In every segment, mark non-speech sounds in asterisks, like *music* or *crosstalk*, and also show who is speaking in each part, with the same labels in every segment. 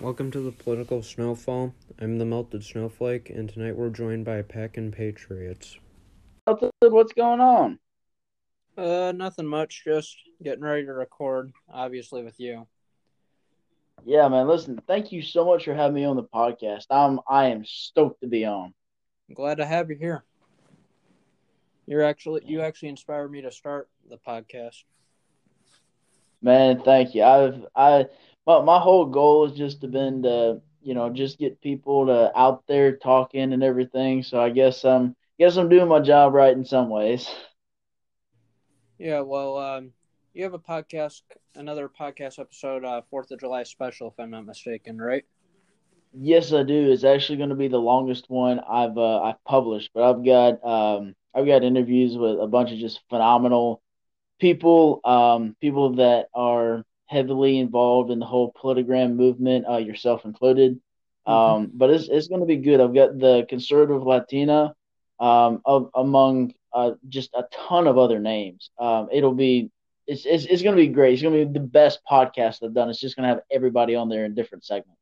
Speaker 1: Welcome to the political snowfall. I'm the melted snowflake, and tonight we're joined by Packin' Patriots.
Speaker 2: What's going on?
Speaker 1: Uh, nothing much. Just getting ready to record, obviously with you.
Speaker 2: Yeah, man. Listen, thank you so much for having me on the podcast. I'm I am stoked to be on.
Speaker 1: I'm glad to have you here. You're actually you actually inspired me to start the podcast.
Speaker 2: Man, thank you. I've I my my whole goal has just to been to you know just get people to out there talking and everything. So I guess I'm guess I'm doing my job right in some ways.
Speaker 1: Yeah, well, um, you have a podcast, another podcast episode, uh, Fourth of July special, if I'm not mistaken, right?
Speaker 2: Yes, I do. It's actually going to be the longest one I've uh, I've published, but I've got um, I've got interviews with a bunch of just phenomenal people, um, people that are heavily involved in the whole politigram movement, uh, yourself included. Mm-hmm. Um, but it's it's going to be good. I've got the conservative Latina, um, of, among uh, just a ton of other names. Um, it'll be it's it's, it's going to be great. It's going to be the best podcast I've done. It's just going to have everybody on there in different segments.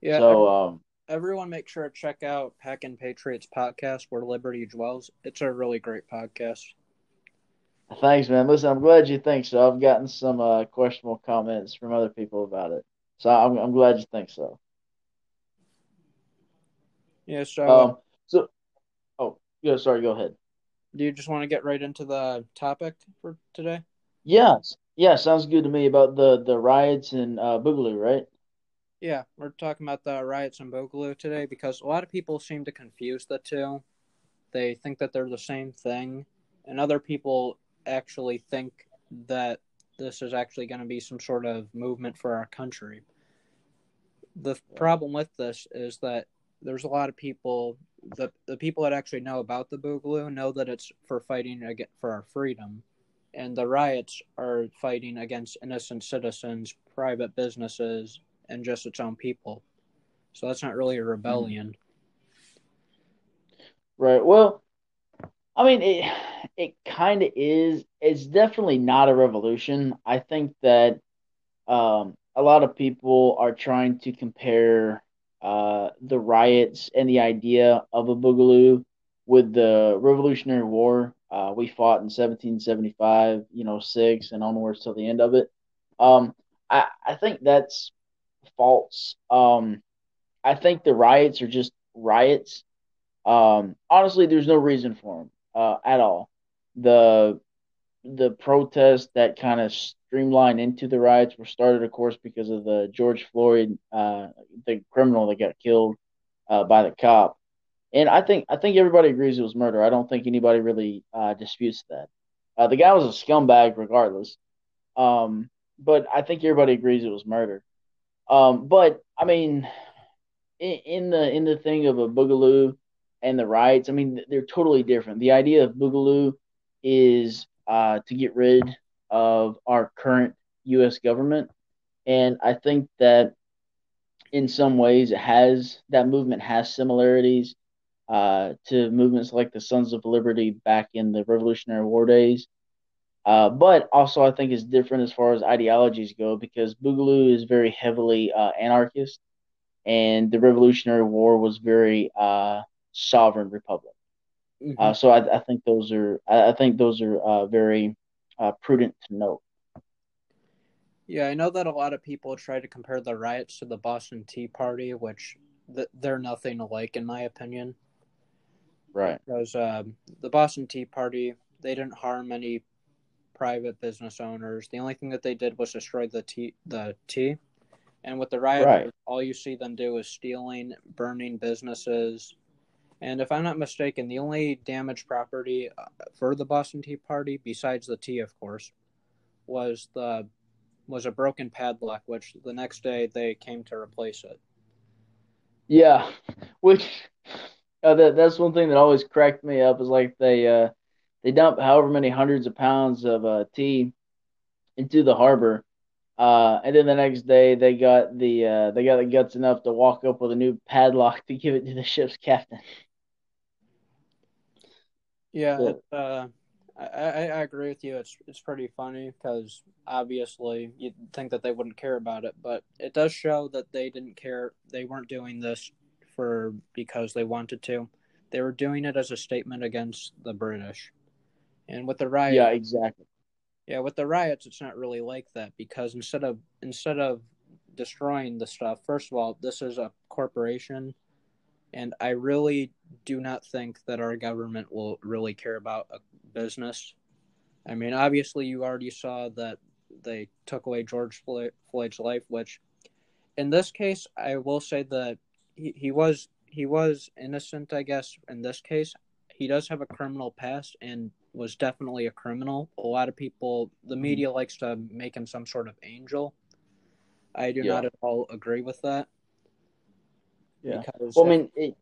Speaker 1: Yeah. So um, everyone, make sure to check out Packin' Patriots podcast where Liberty dwells. It's a really great podcast.
Speaker 2: Thanks, man. Listen, I'm glad you think so. I've gotten some uh, questionable comments from other people about it, so I'm I'm glad you think so.
Speaker 1: Yeah. So. Um,
Speaker 2: so. Oh, yeah. Sorry. Go ahead.
Speaker 1: Do you just want to get right into the topic for today?
Speaker 2: Yes. Yeah. Sounds good to me about the the riots in uh, Boogaloo, right?
Speaker 1: Yeah, we're talking about the riots in Boogaloo today because a lot of people seem to confuse the two. They think that they're the same thing, and other people actually think that this is actually going to be some sort of movement for our country. The problem with this is that there's a lot of people the the people that actually know about the Boogaloo know that it's for fighting against for our freedom, and the riots are fighting against innocent citizens, private businesses, and just its own people. So that's not really a rebellion. Hmm.
Speaker 2: Right. Well, I mean, it it kind of is. It's definitely not a revolution. I think that um, a lot of people are trying to compare uh, the riots and the idea of a boogaloo with the Revolutionary War uh, we fought in 1775, you know, six and onwards till the end of it. Um, I I think that's false. Um, I think the riots are just riots. Um, honestly, there's no reason for them uh, at all. The the protests that kind of streamlined into the riots were started, of course, because of the George Floyd, uh, the criminal that got killed uh, by the cop. And I think I think everybody agrees it was murder. I don't think anybody really uh, disputes that. Uh, the guy was a scumbag, regardless. Um, but I think everybody agrees it was murder. Um, but I mean, in, in the in the thing of a boogaloo and the riots, I mean, they're totally different. The idea of boogaloo is uh, to get rid of our current U.S. government, and I think that in some ways it has that movement has similarities uh, to movements like the Sons of Liberty back in the Revolutionary War days. Uh, but also, I think it's different as far as ideologies go because Boogaloo is very heavily uh, anarchist, and the Revolutionary War was very uh, sovereign republic. Mm-hmm. Uh, so I, I, think those are I think those are uh, very uh, prudent to note.
Speaker 1: Yeah, I know that a lot of people try to compare the riots to the Boston Tea Party, which th- they're nothing alike in my opinion.
Speaker 2: Right.
Speaker 1: Because um, the Boston Tea Party, they didn't harm any private business owners. The only thing that they did was destroy the tea. The tea. And with the riot, right. all you see them do is stealing, burning businesses, and if I'm not mistaken, the only damaged property uh, for the Boston Tea Party, besides the tea, of course, was the was a broken padlock, which the next day they came to replace it.
Speaker 2: Yeah, which uh, that that's one thing that always cracked me up is like they uh, they dump however many hundreds of pounds of uh, tea into the harbor, uh, and then the next day they got the uh, they got the guts enough to walk up with a new padlock *laughs* to give it to the ship's captain.
Speaker 1: Yeah, uh, I, I, I agree with you. It's it's pretty funny because obviously you'd think that they wouldn't care about it, but it does show that they didn't care. They weren't doing this for because they wanted to. They were doing it as a statement against the British. And with the riots,
Speaker 2: Yeah, exactly.
Speaker 1: yeah, with the riots, it's not really like that because instead of instead of destroying the stuff, first of all, this is a corporation, and I really do not think that our government will really care about a business. I mean, obviously, you already saw that they took away George Floyd's life, which, in this case, I will say that he, he was he was innocent. I guess in this case, he does have a criminal past and was definitely a criminal. A lot of people, the media mm-hmm. likes to make him some sort of angel. I do
Speaker 2: Yeah.
Speaker 1: not at all agree with that.
Speaker 2: Yeah.
Speaker 1: Because
Speaker 2: Well, I mean, it, it,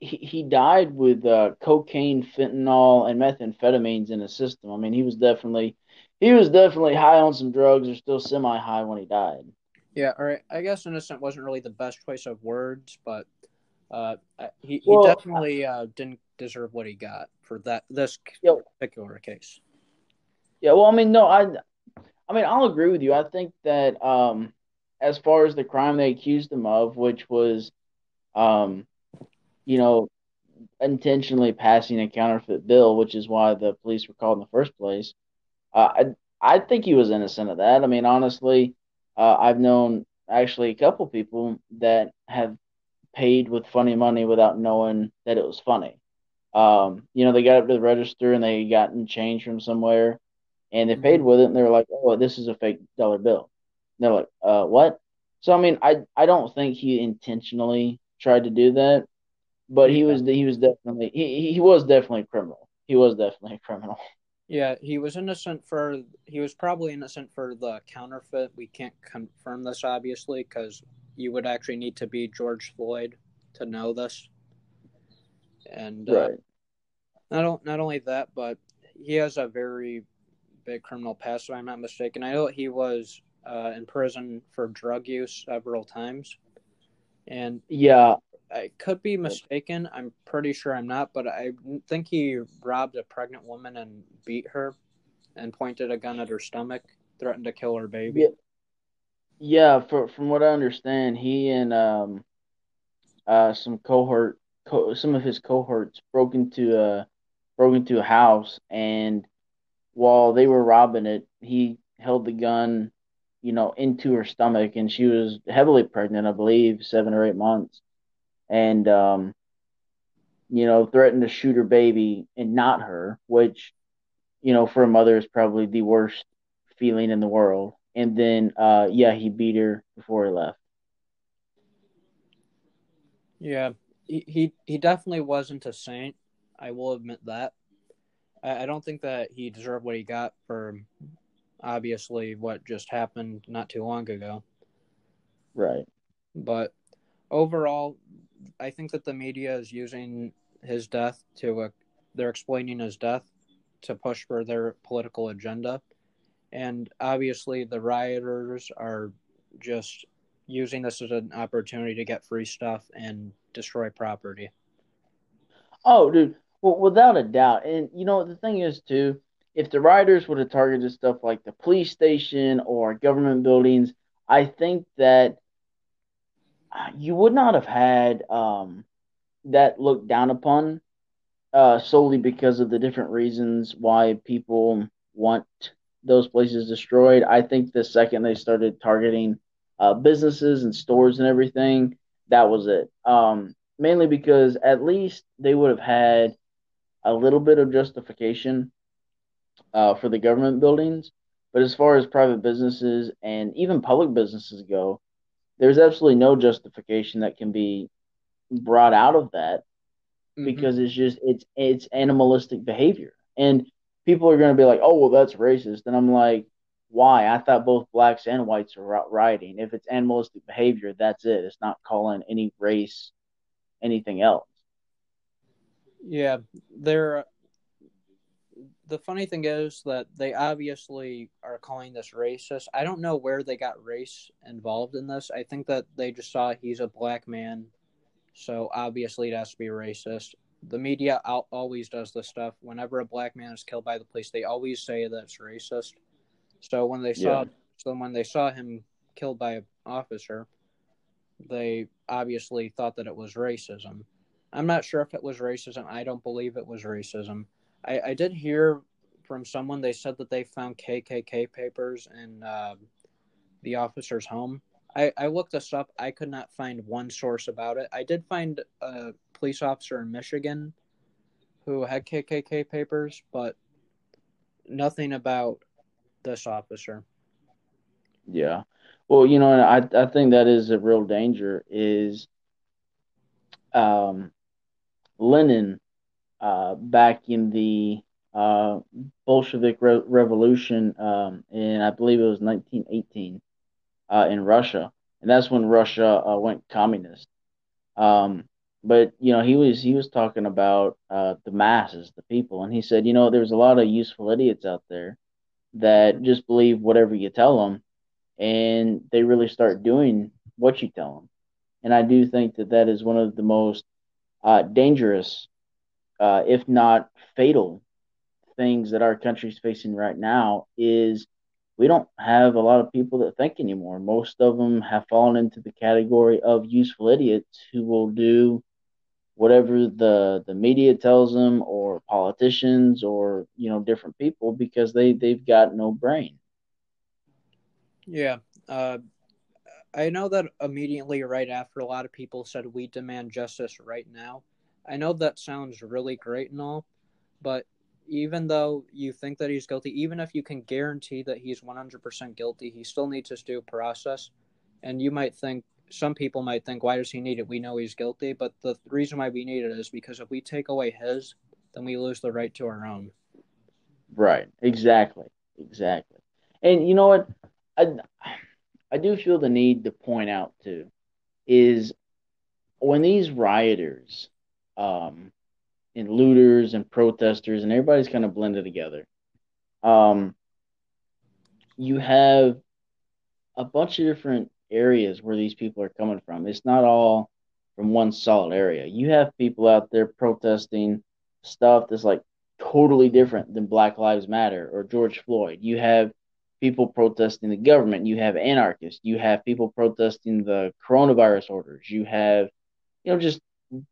Speaker 2: he he died with uh, cocaine, fentanyl, and methamphetamines in his system. I mean, he was definitely he was definitely high on some drugs, or still semi high when he died.
Speaker 1: Yeah, all right. I guess innocent wasn't really the best choice of words, but uh, he he
Speaker 2: Well,
Speaker 1: definitely uh, didn't deserve what he got for that this
Speaker 2: Yeah.
Speaker 1: particular case.
Speaker 2: Yeah, well, I mean, no, I, I mean, I'll agree with you. I think that um, as far as the crime they accused him of, which was, um, you know, intentionally passing a counterfeit bill, which is why the police were called in the first place. Uh, I, I think he was innocent of that. I mean, honestly, uh, I've known actually a couple people that have paid with funny money without knowing that it was funny. Um, you know, they got up to the register and they gotten change from somewhere and they paid with it and they were like, "Oh, this is a fake dollar bill." And they're like, "Uh, what?" So I mean, I I don't think he intentionally tried to do that, but he was he was definitely he he was definitely a criminal. He was definitely a criminal. *laughs*
Speaker 1: Yeah, he was innocent for he was probably innocent for the counterfeit. We can't confirm this obviously because you would actually need to be George Floyd to know this. And uh, not not only that, but he has a very big criminal past. If I'm not mistaken, I know he was uh, in prison for drug use several times, and
Speaker 2: Yeah.
Speaker 1: I could be mistaken. I'm pretty sure I'm not, but I think he robbed a pregnant woman and beat her, and pointed a gun at her stomach, threatened to kill her baby.
Speaker 2: Yeah. Yeah. For from what I understand, he and um uh some cohort co- some of his cohorts broke into a broke into a house and while they were robbing it, he held the gun, you know, into her stomach, and she was heavily pregnant, I believe, seven or eight months, and um, you know, threatened to shoot her baby and not her, which, you know, for a mother is probably the worst feeling in the world. And then, uh, yeah, he beat her before he left.
Speaker 1: Yeah, he, he he definitely wasn't a saint. I will admit that. I, I don't think that he deserved what he got for obviously what just happened not too long ago.
Speaker 2: Right.
Speaker 1: But overall, I think that the media is using his death to uh, they're explaining his death to push for their political agenda, and obviously the rioters are just using this as an opportunity to get free stuff and destroy property.
Speaker 2: Oh, dude. Well, without a doubt. And you know, the thing is too, if the rioters would have targeted stuff like the police station or government buildings, I think that you would not have had um, that looked down upon uh, solely because of the different reasons why people want those places destroyed. I think the second they started targeting uh, businesses and stores and everything, that was it. Um, mainly because at least they would have had a little bit of justification uh, for the government buildings. But as far as private businesses and even public businesses go, there's absolutely no justification that can be brought out of that mm-hmm. because it's just it's it's animalistic behavior. And people are going to be like, "Oh, well, that's racist." And I'm like, "Why? I thought both blacks and whites are rioting. If it's animalistic behavior, that's it. It's not calling any race anything else."
Speaker 1: Yeah, they're. The funny thing is that they obviously are calling this racist. I don't know where they got race involved in this. I think that they just saw he's a black man, so obviously it has to be racist. the media always does this stuff. Whenever a black man is killed by the police, they always say that it's racist. So when they saw, yeah. so when they saw him killed by an officer, they obviously thought that it was racism. I'm not sure if it was racism. I don't believe it was racism. I, I did hear from someone they said that they found KKK papers in uh, the officer's home. I, I looked this up. I could not find one source about it. I did find a police officer in Michigan who had KKK papers, but nothing about this officer.
Speaker 2: Yeah. Well, you know, I I think that is a real danger is um Lenin uh back in the uh Bolshevik re- revolution um I believe it was 1918 uh in Russia and that's when Russia uh, went communist. Um but you know he was he was talking about uh the masses, the people and he said, you know, there's a lot of useful idiots out there that just believe whatever you tell them and they really start doing what you tell them. And I do think that that is one of the most uh, dangerous, uh, if not fatal, things that our country is facing right now. Is we don't have a lot of people that think anymore. Most of them have fallen into the category of useful idiots who will do whatever the the media tells them or politicians or you know different people because they they've got no brain
Speaker 1: yeah. Uh, I know that immediately right after a lot of people said we demand justice right now. I know that sounds really great and all, but even though you think that he's guilty, even if you can guarantee that he's 100% guilty, he still needs his due process. And you might think, some people might think, why does he need it? We know he's guilty. But the reason why we need it is because if we take away his, then we lose the right to our own.
Speaker 2: Right. Exactly. Exactly. And you know what? I, I do feel the need to point out too is when these rioters um, and looters and protesters and everybody's kind of blended together. Um, you have a bunch of different areas where these people are coming from. It's not all from one solid area. You have people out there protesting stuff that's like totally different than Black Lives Matter or George Floyd. You have people protesting the government. You have anarchists. You have people protesting the coronavirus orders. You have, you know, just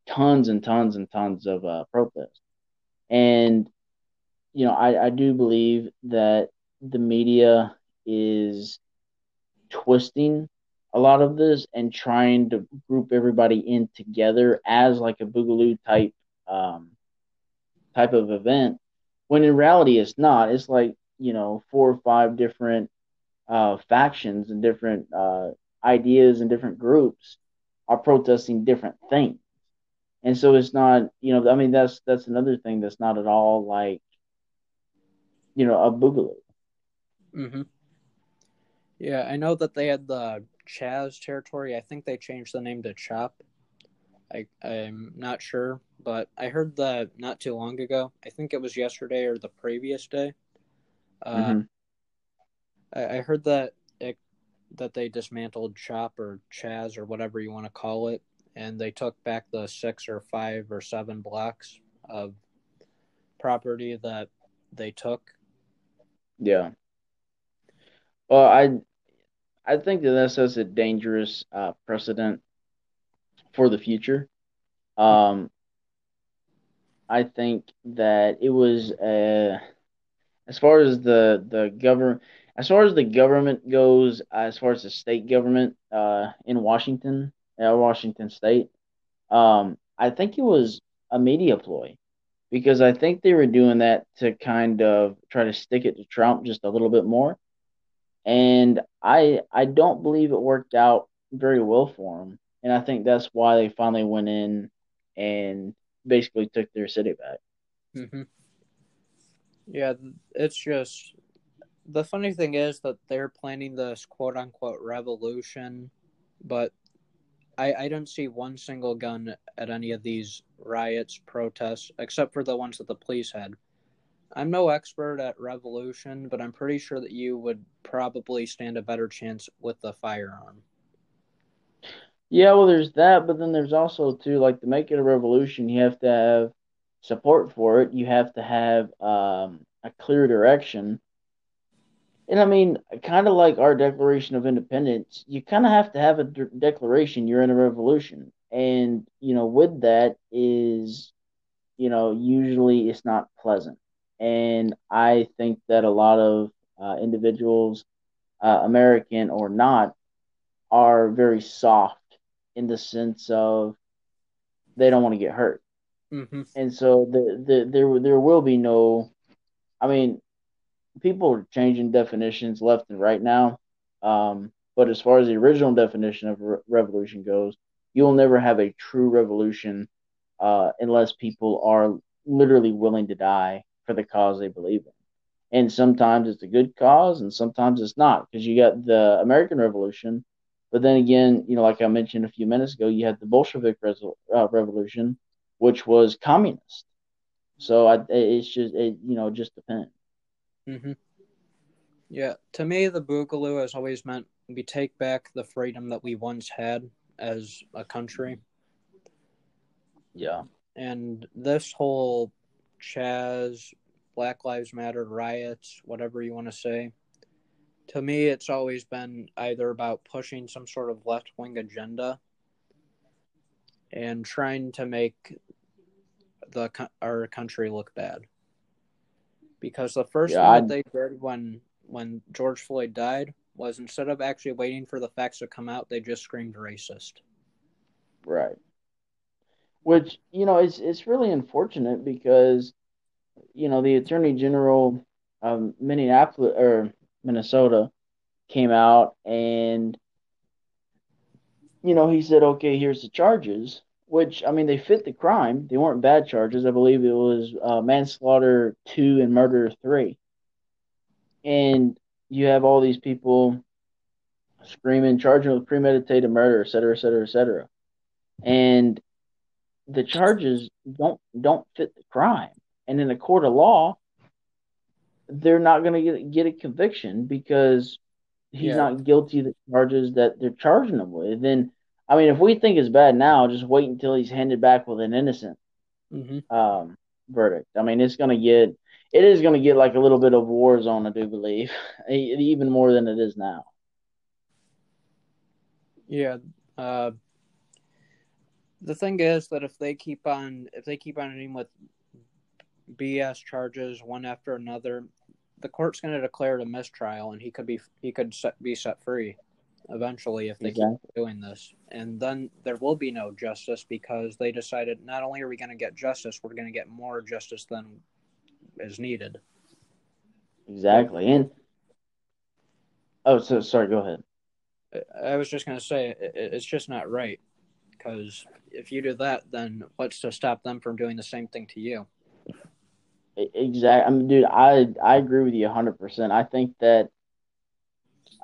Speaker 2: tons and tons and tons of uh, protests. And, you know, I, I do believe that the media is twisting a lot of this and trying to group everybody in together as like a boogaloo type um, type of event when in reality it's not it's like you know four or five different uh, factions and different uh, ideas and different groups are protesting different things and so it's not you know i mean that's that's another thing that's not at all like you know a boogaloo
Speaker 1: mm-hmm. Yeah i know that they had the chaz territory. I think they changed the name to chop. I, i'm not sure but i heard that not too long ago i think it was yesterday or the previous day uh, mm-hmm. I, I, heard that it, that they dismantled Chop or Chaz or whatever you want to call it, and they took back the six or five or seven blocks of property that they took.
Speaker 2: Yeah. Well, I I think that that sets a dangerous uh, precedent for the future. Um, I think that it was a as far as the the government as far as the government goes, as far as the state government uh, in Washington, uh, Washington State, um, I think it was a media ploy because I think they were doing that to kind of try to stick it to Trump just a little bit more, and I I don't believe it worked out very well for him, and I think that's why they finally went in and basically took their city back.
Speaker 1: Mm-hmm. Yeah, it's just the funny thing is that they're planning this quote unquote revolution, but I, I don't see one single gun at any of these riots, protests, except for the ones that the police had. I'm no expert at revolution, but I'm pretty sure that you would probably stand a better chance with the firearm.
Speaker 2: Yeah, well, there's that, but then there's also too like to make it a revolution, you have to have support for it. You have to have um, a clear direction. And I mean, kind of like our Declaration of Independence, you kind of have to have a de- declaration you're in a revolution. And, you know, with that is, you know, usually it's not pleasant. And I think that a lot of uh, individuals, uh, American or not, are very soft in the sense of they don't want to get hurt.
Speaker 1: Mm-hmm.
Speaker 2: And so the, the, there there will be no I mean, people are changing definitions left and right now. Um, but as far as the original definition of re- revolution goes, you'll never have a true revolution uh, unless people are literally willing to die for the cause they believe in. And sometimes it's a good cause, and sometimes it's not, because you got the American Revolution, but then again, you know, like I mentioned a few minutes ago, you had the Bolshevik uh, Revolution, which was communist. So I, it's just, it, you know, just depends.
Speaker 1: Mm-hmm. Yeah, to me, the Boogaloo has always meant we take back the freedom that we once had as a country.
Speaker 2: Yeah.
Speaker 1: And this whole Chaz, Black Lives Matter riots, whatever you want to say, to me, it's always been either about pushing some sort of left wing agenda and trying to make the our country look bad. Because the first yeah, thing that they did when when George Floyd died was instead of actually waiting for the facts to come out, they just screamed racist.
Speaker 2: Right. Which you know it's it's really unfortunate because you know the Attorney General of Minneapolis or Minnesota came out and you know he said okay here's the charges which I mean they fit the crime they weren't bad charges I believe it was uh, manslaughter two and murder three and you have all these people screaming, charging with premeditated murder, et cetera, et cetera, et cetera. And the charges don't don't fit the crime. And in a court of law, they're not going to get get a conviction because he's yeah. not guilty of the charges that they're charging him with. Then, I mean, if we think it's bad now, just wait until he's handed back with an innocent mm-hmm. um, verdict. I mean, it's going to get it is going to get like a little bit of war zone, I do believe, *laughs* even more than it is now.
Speaker 1: Yeah. Uh, the thing is that if they keep on if they keep on hitting with BS charges one after another, the court's going to declare it a mistrial, and he could be he could set, be set free eventually if they exactly. keep doing this. And then there will be no justice because they decided not only are we going to get justice, we're going to get more justice than is needed.
Speaker 2: Exactly. And oh, so sorry. Go ahead.
Speaker 1: I was just going to say it's just not right because if you do that, then what's to stop them from doing the same thing to you?
Speaker 2: Exactly. I mean, dude, I I agree with you hundred percent. I think that.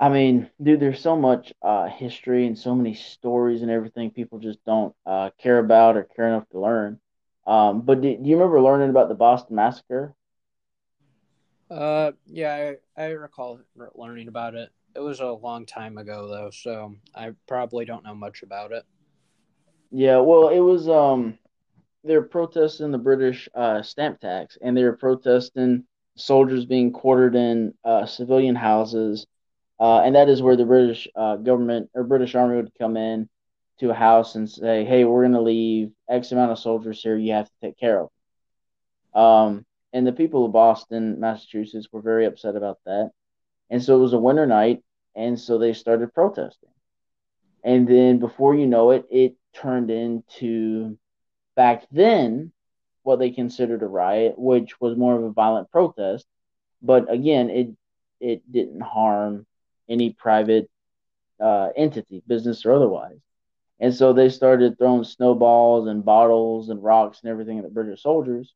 Speaker 2: I mean, dude, there's so much uh, history and so many stories and everything people just don't uh, care about or care enough to learn. Um, but do, do you remember learning about the Boston Massacre?
Speaker 1: Uh, yeah, I, I recall learning about it. It was a long time ago though, so I probably don't know much about it.
Speaker 2: Yeah, well, it was um, they're protesting the British uh, stamp tax, and they were protesting soldiers being quartered in uh, civilian houses, uh, and that is where the British uh, government or British Army would come in to a house and say, "Hey, we're going to leave X amount of soldiers here. You have to take care of." Them. Um, and the people of Boston, Massachusetts, were very upset about that. And so it was a winter night, and so they started protesting. And then before you know it, it turned into back then what they considered a riot, which was more of a violent protest. But again, it it didn't harm any private uh, entity, business or otherwise. And so they started throwing snowballs and bottles and rocks and everything at the British soldiers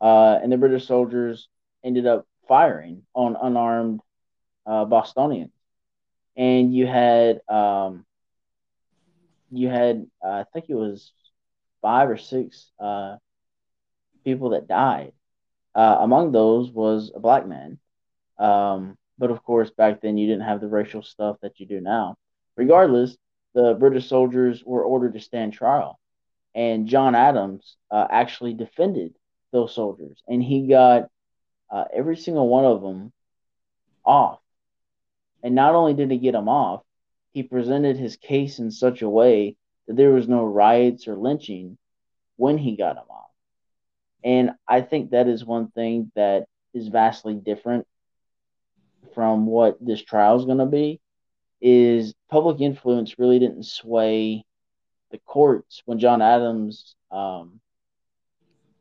Speaker 2: uh, and the British soldiers ended up firing on unarmed uh, Bostonians. And you had um, you had uh, I think it was five or six uh, people that died. Uh, among those was a black man. Um, but of course, back then you didn't have the racial stuff that you do now. Regardless, the British soldiers were ordered to stand trial, and John Adams uh, actually defended those soldiers, and he got uh, every single one of them off. And not only did he get them off, he presented his case in such a way that there was no riots or lynching when he got them off. And I think that is one thing that is vastly different from what this trial is going to be is public influence really didn't sway the courts when John Adams um,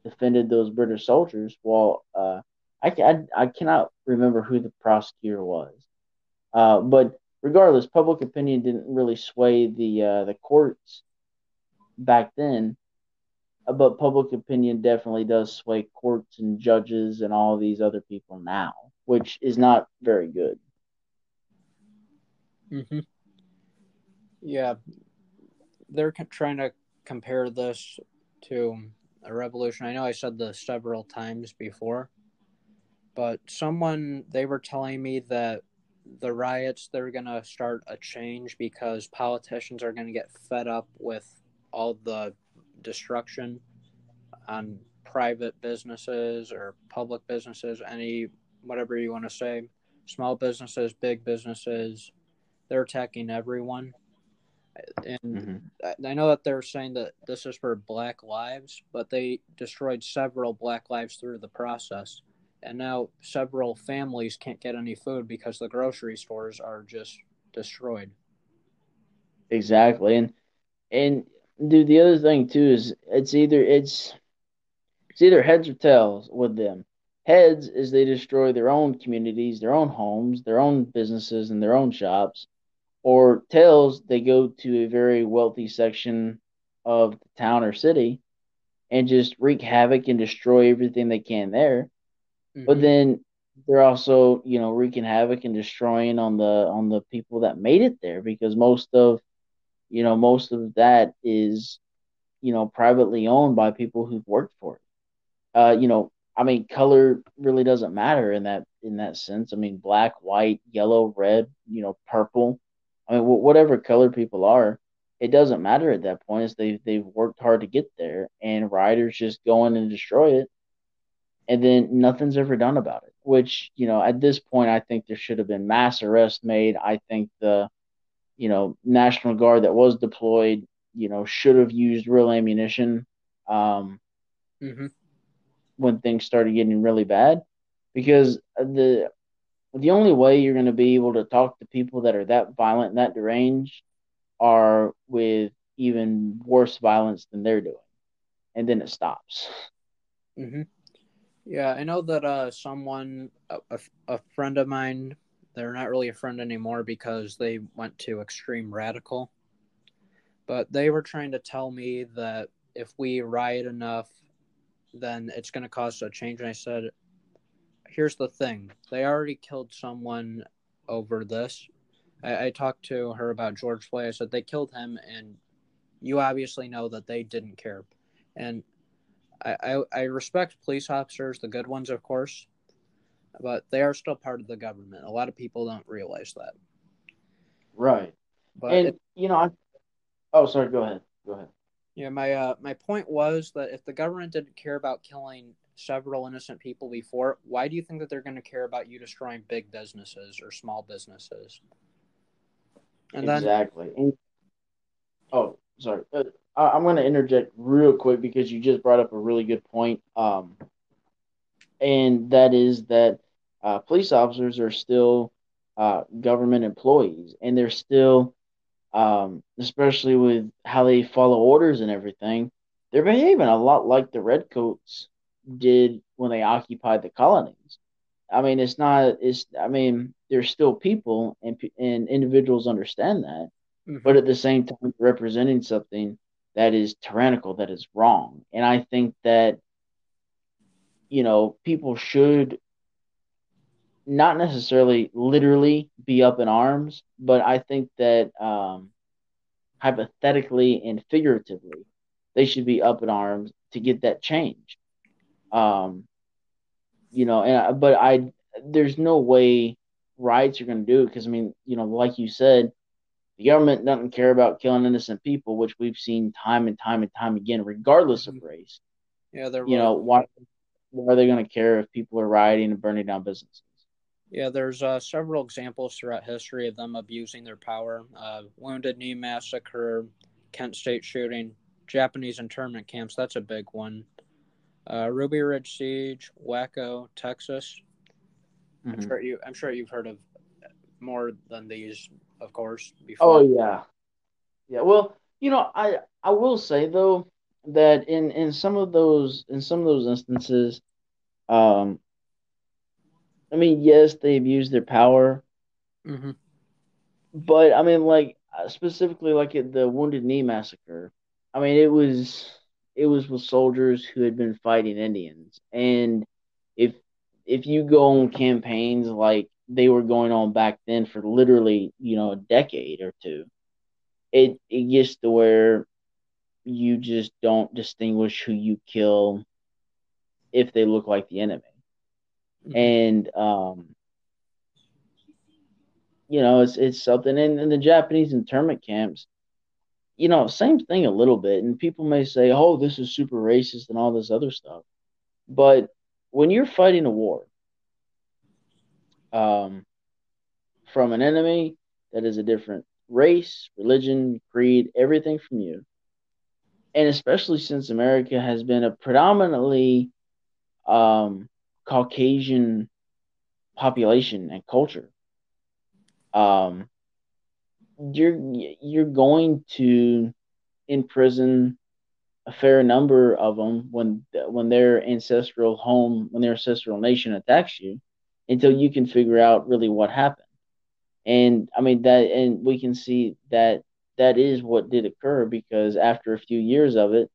Speaker 2: defended those British soldiers. Well, uh, I, I, I, cannot remember who the prosecutor was, uh, but regardless, public opinion didn't really sway the uh, the courts back then. Uh, but public opinion definitely does sway courts and judges and all these other people now, which is not very good.
Speaker 1: Mm-hmm. Yeah, they're trying to compare this to a revolution. I know I said this several times before, but someone they were telling me that the riots they're going to start a change because politicians are going to get fed up with all the destruction on private businesses or public businesses, any whatever you want to say, small businesses, big businesses, they're attacking everyone. And mm-hmm. I know that they're saying that this is for black lives, but they destroyed several black lives through the process. And now several families can't get any food because the grocery stores are just destroyed.
Speaker 2: Exactly. And and dude, the other thing too is it's either it's it's either heads or tails with them. Heads is they destroy their own communities, their own homes, their own businesses, and their own shops. Or tails they go to a very wealthy section of the town or city and just wreak havoc and destroy everything they can there. Mm-hmm. but then they're also you know wreaking havoc and destroying on the on the people that made it there because most of you know most of that is you know privately owned by people who've worked for it. Uh you know i mean color really doesn't matter in that in that sense i mean black white yellow red you know purple I mean, whatever color people are, it doesn't matter at that point. It's they they've worked hard to get there, and riders just go in and destroy it, and then nothing's ever done about it. Which you know, at this point, I think there should have been mass arrests made. I think the you know National Guard that was deployed, you know, should have used real ammunition um, mm-hmm. When things started getting really bad, because the the only way you're going to be able to talk to people that are that violent and that deranged are with even worse violence than they're doing, and then it stops.
Speaker 1: Mm-hmm. Yeah, I know that uh, someone, a, a friend of mine, they're not really a friend anymore because they went to extreme radical. But they were trying to tell me that if we riot enough, then it's going to cause a change. And I said, here's the thing they already killed someone over this. I, I talked to her about George Floyd. I said they killed him, and you obviously know that they didn't care. And I, I, I respect police officers, the good ones, of course, but they are still part of the government. A lot of people don't realize that.
Speaker 2: Right. But and it, you know, I, oh, sorry. Go ahead. Go ahead.
Speaker 1: Yeah, my uh, my point was that if the government didn't care about killing several innocent people before, why do you think that they're going to care about you destroying big businesses or small businesses?
Speaker 2: And exactly. Then, oh, sorry. Uh, I'm going to interject real quick because you just brought up a really good point. Um, and that is that uh, police officers are still uh, government employees, and they're still, um, especially with how they follow orders and everything, they're behaving a lot like the redcoats did when they occupied the colonies. I mean, it's not. It's. I mean, there's still people, and and individuals understand that, mm-hmm. but at the same time, representing something that is tyrannical, that is wrong. And I think that, you know, people should not necessarily literally be up in arms, but I think that um, hypothetically and figuratively, they should be up in arms to get that change. Um, you know, and but I there's no way rights are going to do it because I mean, you know, like you said, The government doesn't care about killing innocent people, which we've seen time and time and time again, regardless of race.
Speaker 1: Yeah, they're
Speaker 2: You know, why, why are they going to care if people are rioting and burning down businesses?
Speaker 1: Yeah, there's uh, several examples throughout history of them abusing their power. Uh, Wounded Knee Massacre, Kent State shooting, Japanese internment camps. That's a big one. Uh, Ruby Ridge Siege, Waco, Texas. I'm
Speaker 2: Mhm.
Speaker 1: sure you. I'm sure you've heard of more than these, of course. Before.
Speaker 2: Oh yeah, yeah. Well, you know, I I will say though that in in some of those in some of those instances, um, I mean, yes, they abuse their power,
Speaker 1: hmm
Speaker 2: but I mean, like uh, specifically like at the Wounded Knee massacre. I mean, it was it was with soldiers who had been fighting Indians, and if if you go on campaigns like they were going on back then for literally you know a decade or two, it it gets to where you just don't distinguish who you kill if they look like the enemy.
Speaker 1: Mhm.
Speaker 2: And um, you know, it's it's something in, in the Japanese internment camps, you know, same thing a little bit. And people may say, Oh, this is super racist and all this other stuff. But when you're fighting a war, um, from an enemy that is a different race, religion, creed, everything from you, and especially since America has been a predominantly um, Caucasian population and culture, um, you're you're going to imprison a fair number of them when when their ancestral home, when their ancestral nation attacks you, until you can figure out really what happened. And I mean that, and we can see that that is what did occur because after a few years of it,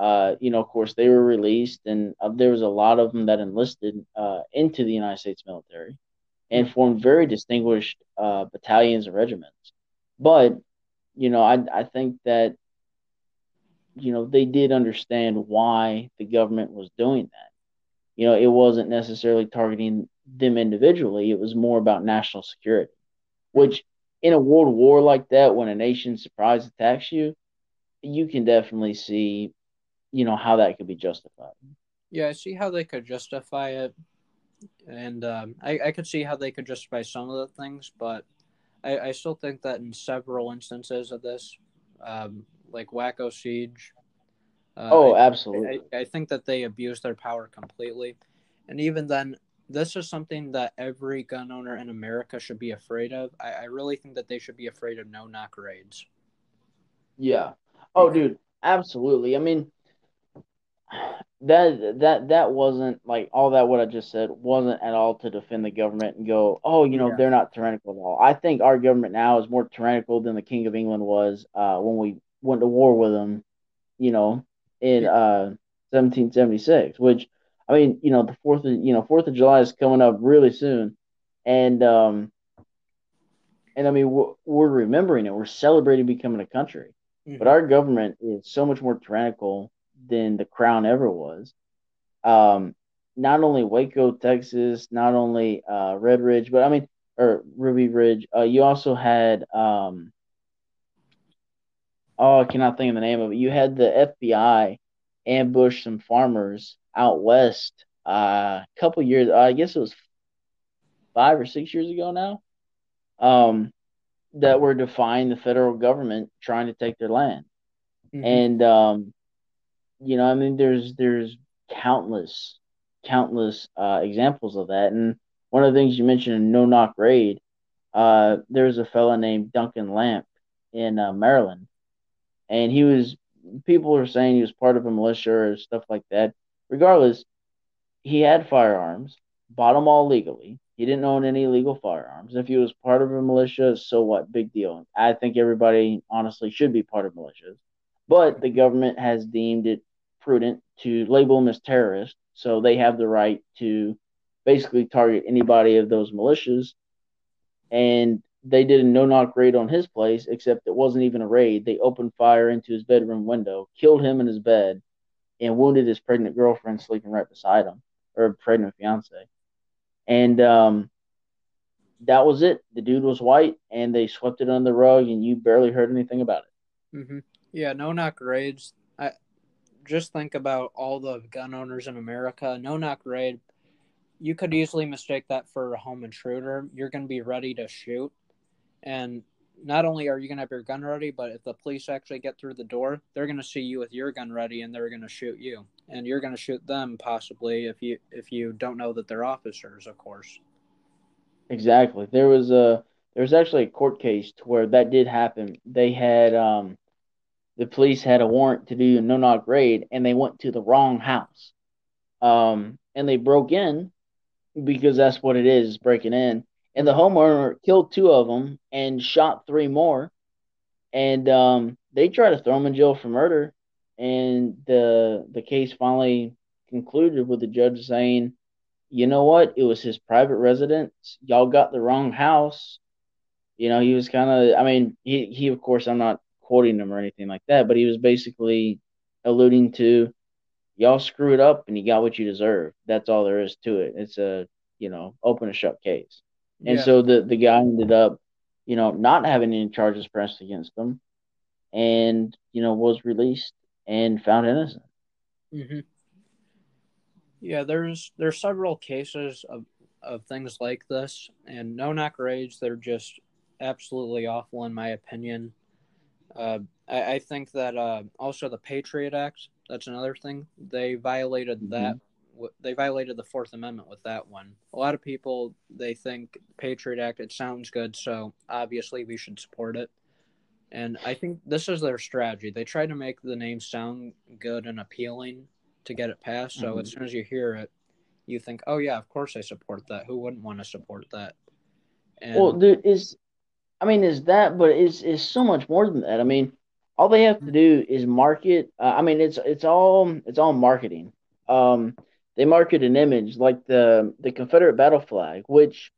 Speaker 2: uh, you know, of course, they were released, and uh, there was a lot of them that enlisted uh, into the United States military and formed very distinguished uh, battalions and regiments. But you know, I I think that you know they did understand why the government was doing that. You know, it wasn't necessarily targeting them individually; it was more about national security. Which, in a world war like that, when a nation surprise attacks you, you can definitely see, you know, how that could be justified.
Speaker 1: Yeah, I see how they could justify it, and um, I I could see how they could justify some of the things, but I, I still think that in several instances of this, um, like Waco Siege, uh,
Speaker 2: Oh,
Speaker 1: I,
Speaker 2: absolutely.
Speaker 1: I I think that they abused their power completely, and even then, this is something that every gun owner in America should be afraid of. I, I really think that they should be afraid of no knock raids.
Speaker 2: Yeah. Oh, dude, absolutely. I mean, that that that wasn't like all that what I just said wasn't at all to defend the government and go, oh, you know,
Speaker 1: Yeah.
Speaker 2: they're not tyrannical at all. I think our government now is more tyrannical than the King of England was uh, when we went to war with him, you know, in uh, 1776. Which I mean, you know, the fourth of you know Fourth of July is coming up really soon, and um, and I mean we're, we're remembering it. We're celebrating becoming a country. But our government is so much more tyrannical than the crown ever was. Um, not only Waco, Texas, not only uh, Red Ridge, but I mean, or Ruby Ridge. Uh, you also had, um, oh, I cannot think of the name of it. You had the FBI ambush some farmers out west uh, a couple years. I guess it was five or six years ago now. Um, that were defying the federal government trying to take their land.
Speaker 1: Mhm.
Speaker 2: And um, you know, I mean, there's there's countless countless uh, examples of that. And one of the things you mentioned in No Knock Raid, uh, there's a fella named Duncan Lemp in uh, Maryland, and he was people were saying he was part of a militia or stuff like that. Regardless, he had firearms, bought them all legally. He didn't own any illegal firearms. If he was part of a militia, so what? Big deal. I think everybody honestly should be part of militias. But the government has deemed it prudent to label them as terrorists, so they have the right to basically target anybody of those militias. And they did a no knock raid on his place, except it wasn't even a raid. They opened fire into his bedroom window, killed him in his bed, and wounded his pregnant girlfriend sleeping right beside him, or pregnant fiance. And um, that was it. The dude was white, and they swept it under the rug, and you barely heard anything about it.
Speaker 1: Mm-hmm. Yeah, no knock raids. Just think about all the gun owners in America. No knock raid. You could easily mistake that for a home intruder. You're going to be ready to shoot, and not only are you going to have your gun ready, but if the police actually get through the door, they're going to see you with your gun ready, and they're going to shoot you, and you're going to shoot them possibly if you if you don't know that they're officers, of course.
Speaker 2: Exactly. There was a there was actually a court case to where that did happen. They had um the police had a warrant to do a no knock raid and they went to the wrong house. Um and they broke in because that's what it is, breaking in. And the homeowner killed two of them and shot three more. And um they tried to throw him in jail for murder and the the case finally concluded with the judge saying you know what? It was his private residence. Y'all got the wrong house. You know, he was kind of, I mean, he, he, of course, I'm not quoting him or anything like that, but he was basically alluding to y'all screwed up and you got what you deserve. That's all there is to it. It's a, you know, open and shut case. And yeah. so the, the guy ended up, you know, not having any charges pressed against him and, you know, was released and found innocent.
Speaker 1: Mm-hmm. Yeah, there's there's several cases of of things like this, and no knock raids. They're just absolutely awful in my opinion. Uh, I, I, think that uh, also the Patriot Act. That's another thing. They violated mm-hmm. that. They violated the Fourth Amendment with that one. A lot of people they think Patriot Act. It sounds good, so obviously we should support it. And I think this is their strategy. They try to make the name sound good and appealing, to get it passed. So mm-hmm. as soon as you hear it, you think, "Oh yeah, of course I support that. Who wouldn't want to support that?"
Speaker 2: And, well, dude, is I mean, is that, but it's is so much more than that. I mean, all they have to do is market. Uh, I mean, it's it's all it's all marketing. Um, they market an image like the the Confederate battle flag, which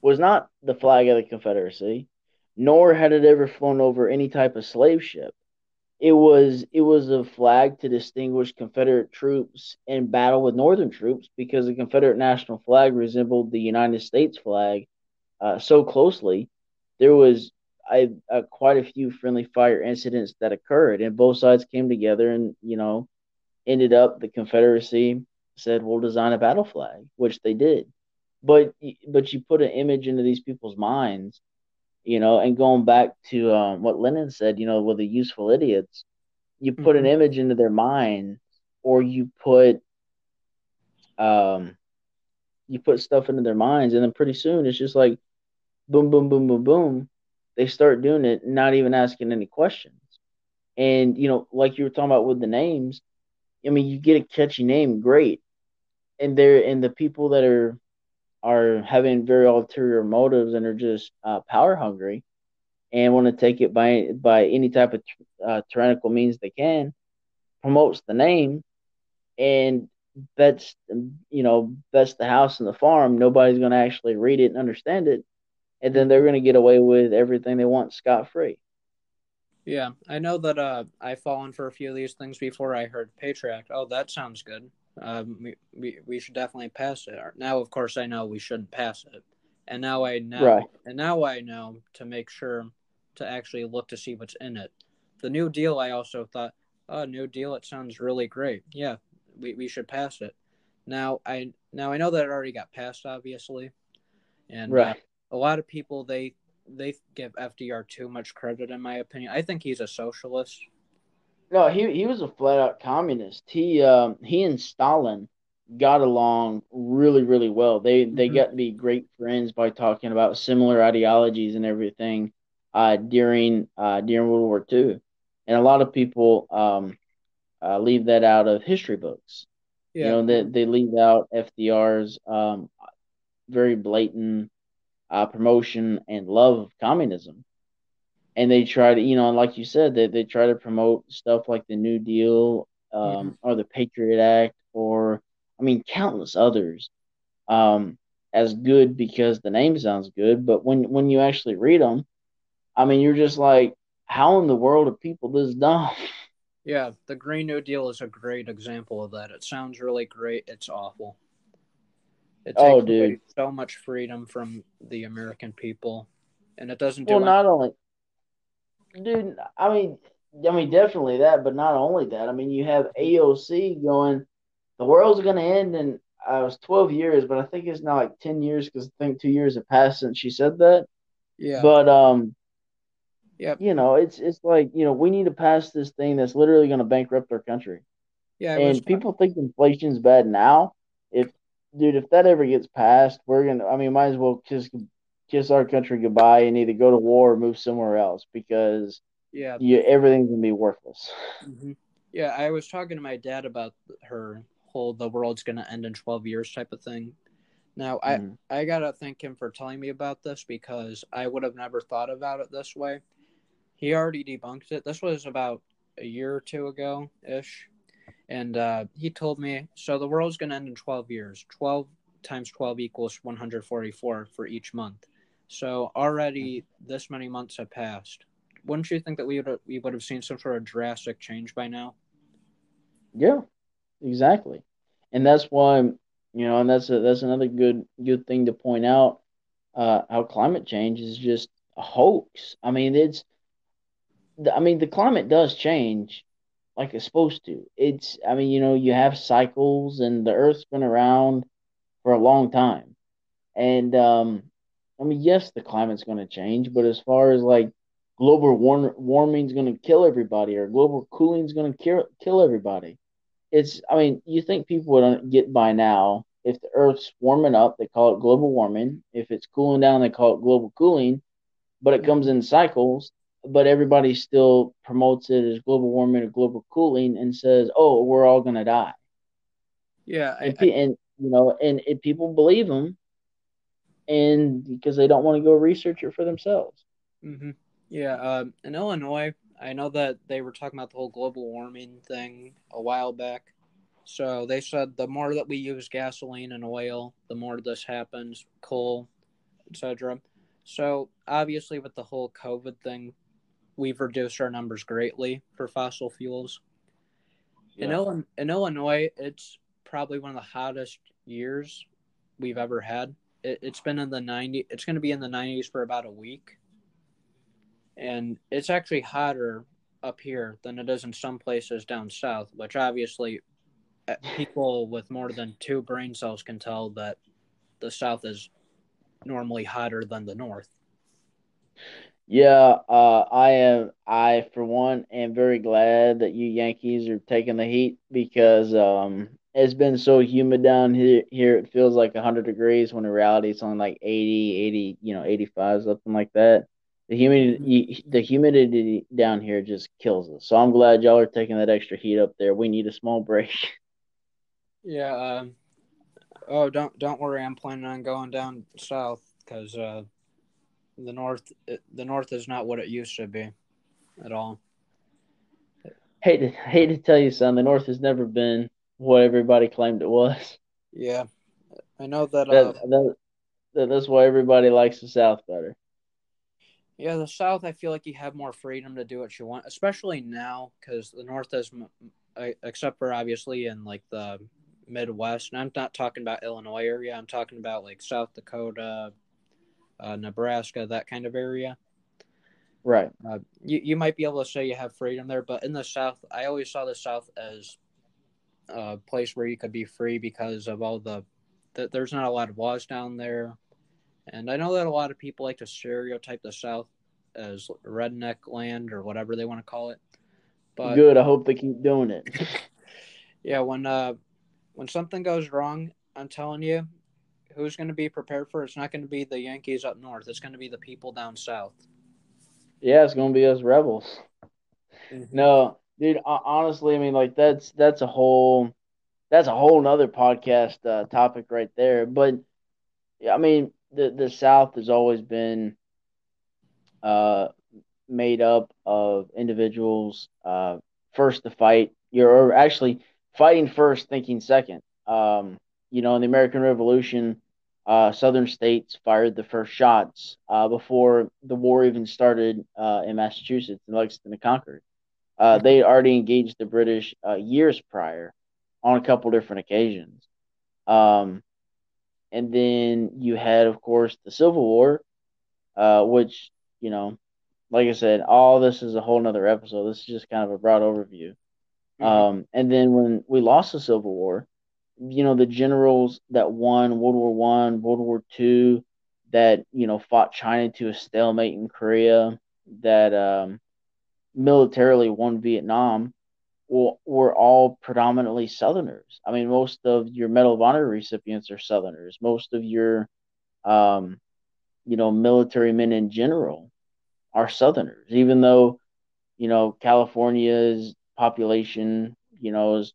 Speaker 2: was not the flag of the Confederacy, nor had it ever flown over any type of slave ship it was it was a flag to distinguish Confederate troops in battle with Northern troops because the Confederate national flag resembled the United States flag uh, so closely. There was I, uh, quite a few friendly fire incidents that occurred, and both sides came together and you know ended up the Confederacy said we'll design a battle flag, which they did. But but you put an image into these people's minds you know, and going back to um, what Lenin said, you know, with the useful idiots, you put mm-hmm. an image into their mind, or you put, um, you put stuff into their minds, and then pretty soon it's just like, boom, boom, boom, boom, boom. They start doing it, not even asking any questions. And you know, like you were talking about with the names, I mean, you get a catchy name, great, and they're and the people that are are having very ulterior motives and are just uh, power hungry and want to take it by by any type of uh, tyrannical means they can promotes the name and bets you know bets the house and the farm nobody's going to actually read it and understand it and then they're going to get away with everything they want scot free
Speaker 1: yeah i know that uh i've fallen for a few of these things before i heard patriot oh that sounds good um, we, we, we should definitely pass it. Now, of course, I know we shouldn't pass it, and now I know, right. and now I know to make sure to actually look to see what's in it. The New Deal, I also thought, oh, New Deal, it sounds really great. Yeah, we, we should pass it. Now I now I know that it already got passed, obviously, and uh, right. Uh, a lot of people they they give FDR too much credit, in my opinion. I think he's a socialist.
Speaker 2: No, he he was a flat out communist. He um, he and Stalin got along really really well. They they mm-hmm. got to be great friends by talking about similar ideologies and everything uh, during uh, during World War II, and a lot of people um, uh, leave that out of history books. Yeah. You know, they they leave out FDR's um, very blatant uh, promotion and love of communism and they try to, you know, like you said, they, they try to promote stuff like the New Deal um, mm-hmm. or the Patriot Act or, I mean, countless others um, as good because the name sounds good. But when, when you actually read them, I mean, you're just like, how in the world are people this dumb? *laughs*
Speaker 1: Yeah, the Green New Deal is a great example of that. It sounds really great. It's awful. It takes
Speaker 2: Oh, dude.
Speaker 1: so much freedom from the American people, and it doesn't do.
Speaker 2: Well, not only, dude. I mean, I mean, definitely that, but not only that. I mean, you have AOC going. The world's going to end in uh, it was twelve years, but I think it's now like ten years because I think two years have passed since she said that.
Speaker 1: yeah,
Speaker 2: But um,
Speaker 1: Yep.
Speaker 2: you know, it's it's like you know we need to pass this thing that's literally going to bankrupt our country.
Speaker 1: yeah.
Speaker 2: And people think inflation's bad now. If dude, if that ever gets passed, we're gonna. I mean, might as well kiss kiss our country goodbye and either go to war or move somewhere else because
Speaker 1: yeah,
Speaker 2: you everything's gonna be worthless.
Speaker 1: hmm Yeah, I was talking to my dad about her whole "the world's gonna end in twelve years" type of thing. Now, I
Speaker 2: Mhm.
Speaker 1: I gotta thank him for telling me about this because I would have never thought about it this way. He already debunked it. This was about a year or two ago ish, and uh, he told me so the world's gonna end in twelve years. Twelve times twelve equals one hundred forty-four for each month. So already this many months have passed. Wouldn't you think that we would we would have seen some sort of drastic change by now?
Speaker 2: Yeah, exactly. And that's why you know, and that's a, that's another good good thing to point out. Uh, how climate change is just a hoax. I mean, it's. I mean, the climate does change, like it's supposed to. It's. I mean, you know, you have cycles, and the Earth's been around for a long time, and um, I mean, yes, the climate's going to change, but as far as like global warm, warming's going to kill everybody, or global cooling's going to kill kill everybody it's I mean, you think people would get by now if the Earth's warming up, they call it global warming. If it's cooling down, they call it global cooling. But it comes in cycles. But everybody still promotes it as global warming or global cooling and says, "Oh, we're all gonna die."
Speaker 1: Yeah, I,
Speaker 2: And, pe- and you know, and, and people believe them, and because they don't want to go research it for themselves.
Speaker 1: hmm Yeah, um, in Illinois, I know that they were talking about the whole global warming thing a while back. So they said the more that we use gasoline and oil, the more this happens, coal, etc. So obviously, with the whole COVID thing, we've reduced our numbers greatly for fossil fuels. In,
Speaker 2: Yeah.
Speaker 1: Illinois, in Illinois, it's probably one of the hottest years we've ever had. It, it's been in the 90. It's going to be in the 90s for about a week and it's actually hotter up here than it is in some places down south which obviously uh, people with more than two brain cells can tell that the south is normally hotter than the north
Speaker 2: Yeah, uh, I am. I, for one, am very glad that you Yankees are taking the heat because um, it's been so humid down here. Here it feels like 100 degrees when in reality it's only like 80, 80, you know, 85, something like that. The humidity, the humidity down here just kills us. So I'm glad y'all are taking that extra heat up there. We need a small break. *laughs*
Speaker 1: yeah um, oh don't don't worry i'm planning on going down south because uh, the north the north is not what it used to be at all
Speaker 2: hate to hate to tell you, son, the North has never been what everybody claimed it was.
Speaker 1: yeah i know that uh,
Speaker 2: That, that, that that's why everybody likes the South better.
Speaker 1: Yeah, the South, I feel like you have more freedom to do what you want, especially now because the North is, except for obviously in like the Midwest. And I'm not talking about Illinois area. I'm talking about like South Dakota, uh, Nebraska, that kind of area.
Speaker 2: Right.
Speaker 1: Uh, you you might be able to say you have freedom there, but in the South, I always saw the South as a place where you could be free because of all the that there's not a lot of laws down there, and I know that a lot of people like to stereotype the South as redneck land or whatever they want to call it. But
Speaker 2: Good. I hope they keep doing it. *laughs*
Speaker 1: yeah, when uh when something goes wrong, I'm telling you, who's going to be prepared for it? It's not going to be the Yankees up north. It's going to be the people down south.
Speaker 2: yeah, it's gonna be us rebels. No, dude. Honestly, I mean, like that's that's a whole that's a whole nother podcast uh, topic right there. But yeah, I mean, the the South has always been uh made up of individuals uh first to fight. You're actually fighting first, thinking second. Um, you know, in the American Revolution, uh, Southern states fired the first shots uh, before the war even started uh, in Massachusetts in Lexington and Concord. Uh, they had already engaged the British uh, years prior on a couple different occasions. Um, and then you had, of course, the Civil War, uh, which you know, like I said, all this is a whole nother episode. This is just kind of a broad overview. Mm-hmm. Um, and then when we lost the Civil War, you know, the generals that won World War One, World War Two, that you know fought China to a stalemate in Korea, that um, militarily won Vietnam, were, were all predominantly Southerners. I mean, most of your Medal of Honor recipients are Southerners. Most of your, um, you know, military men in general are Southerners. Even though, you know, California's population, you know, is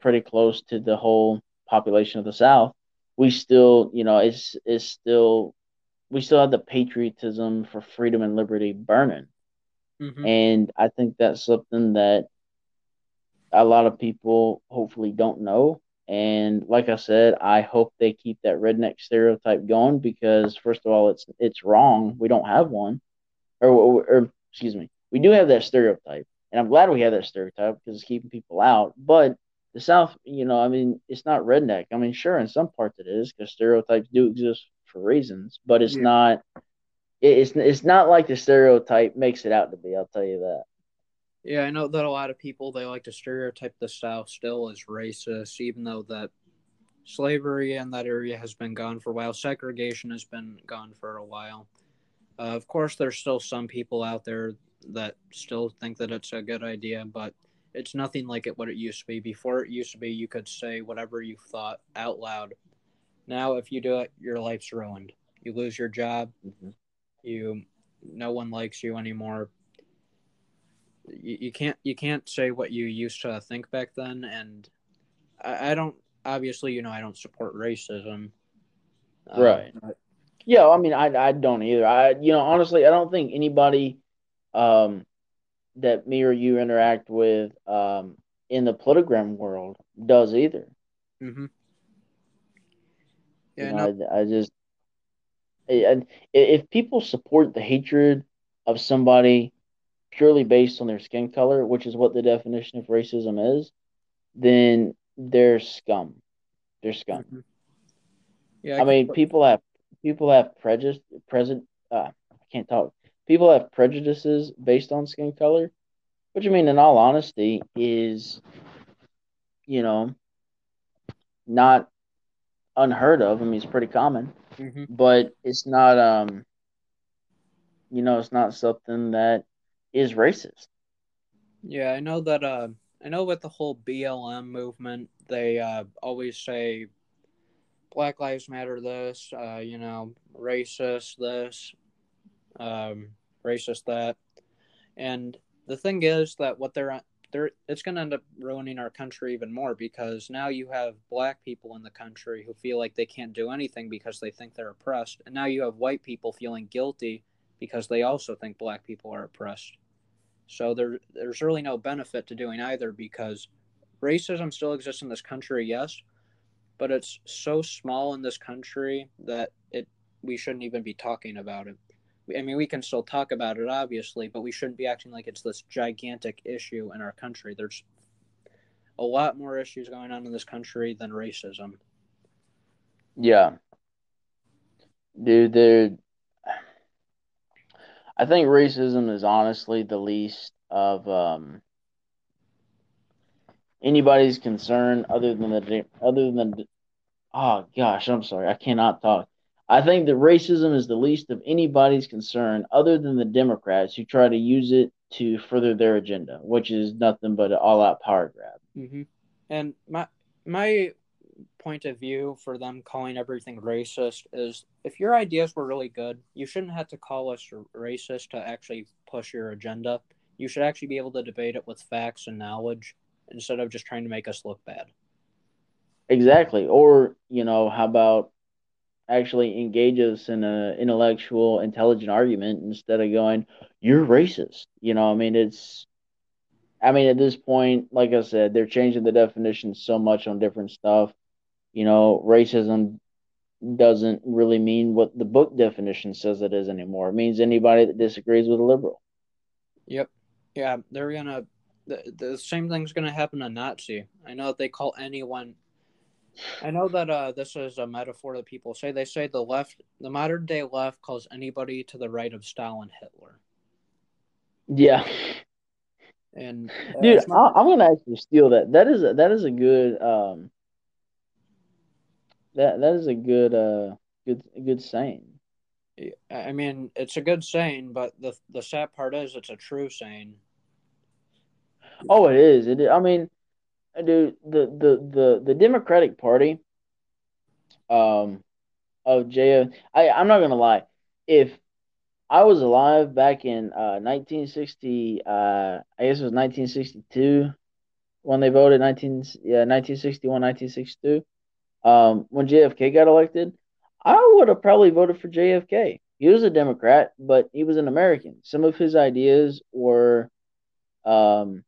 Speaker 2: pretty close to the whole population of the South, we still, you know, it's it's still we still have the patriotism for freedom and liberty burning. Mm-hmm. And I think that's something that a lot of people hopefully don't know. And like I said, I hope they keep that redneck stereotype going because first of all, it's it's wrong. We don't have one, or, or, or excuse me, we do have that stereotype, and I'm glad we have that stereotype because it's keeping people out. But the South, you know, I mean, it's not redneck. I mean, sure, in some parts it is because stereotypes do exist for reasons, but it's yeah. not. It's it's not like the stereotype makes it out to be. I'll tell you that.
Speaker 1: Yeah, I know that a lot of people they like to stereotype the South still as racist, even though that slavery in that area has been gone for a while. Segregation has been gone for a while. Uh, of course, there's still some people out there that still think that it's a good idea, but it's nothing like it what it used to be. Before it used to be you could say whatever you thought out loud. Now if you do it, your life's ruined. You lose your job. Mm-hmm. You no one likes you anymore. You, you can't you can't say what you used to think back then and I, I don't obviously you know I don't support racism.
Speaker 2: Uh, right. Uh, yeah, I mean I I don't either. I you know honestly I don't think anybody um that me or you interact with um, in the politigram world does either. Mm-hmm. Yeah, you know, no. I, I, just and if people support the hatred of somebody purely based on their skin color, which is what the definition of racism is, then they're scum. They're scum. Mm-hmm. Yeah, I, I mean, people have people have prejudice. Present. Uh, I can't talk people have prejudices based on skin color, which I mean, in all honesty, is you know not unheard of. I mean, it's pretty common, mm-hmm. but it's not um you know it's not something that is racist.
Speaker 1: Yeah, I know that. Uh, I know with the whole BLM movement, they uh, always say Black Lives Matter. This, uh, you know, racist. This, um, racist that. And the thing is that what they're they're it's going to end up ruining our country even more because now you have black people in the country who feel like they can't do anything because they think they're oppressed, and now you have white people feeling guilty because they also think black people are oppressed. So there there's really no benefit to doing either because racism still exists in this country, yes, but it's so small in this country that it we shouldn't even be talking about it. I mean, we can still talk about it, obviously, but we shouldn't be acting like it's this gigantic issue in our country. There's a lot more issues going on in this country than racism.
Speaker 2: Yeah. Dude, there. I think racism is honestly the least of um, anybody's concern other than the other than oh gosh, I'm sorry, I cannot talk. I think that racism is the least of anybody's concern other than the Democrats who try to use it to further their agenda, which is nothing but an all out power grab.
Speaker 1: Mm-hmm. And my, my point of view for them calling everything racist is if your ideas were really good, you shouldn't have to call us racist to actually push your agenda. You should actually be able to debate it with facts and knowledge instead of just trying to make us look bad.
Speaker 2: Exactly. Or, you know, how about actually engage us in an intellectual, intelligent argument instead of going, "You're racist." You know, I mean, it's. I mean, at this point, like I said, they're changing the definition so much on different stuff. You know, racism doesn't really mean what the book definition says it is anymore. It means anybody that disagrees with a liberal.
Speaker 1: Yep. Yeah, they're gonna. The, the same thing's gonna happen to Nazi. I know they call anyone I know that uh, this is a metaphor that people say. They say the left, the modern day left, calls anybody to the right of Stalin Hitler.
Speaker 2: Yeah.
Speaker 1: And
Speaker 2: uh, dude, I, am gonna actually steal that. That is a, that is a good um. That that is a good uh good good saying.
Speaker 1: I mean, it's a good saying, but the the sad part is, it's a true saying.
Speaker 2: Oh, it is. It. Is. I mean, dude, the the the the Democratic Party, um, of JF. I I'm not gonna lie. If I was alive back in uh 1960, uh, I guess it was 1962 when they voted 19 yeah 1961 1962 um when JFK got elected I would have probably voted for JFK. He was a Democrat, but he was an American. Some of his ideas were um,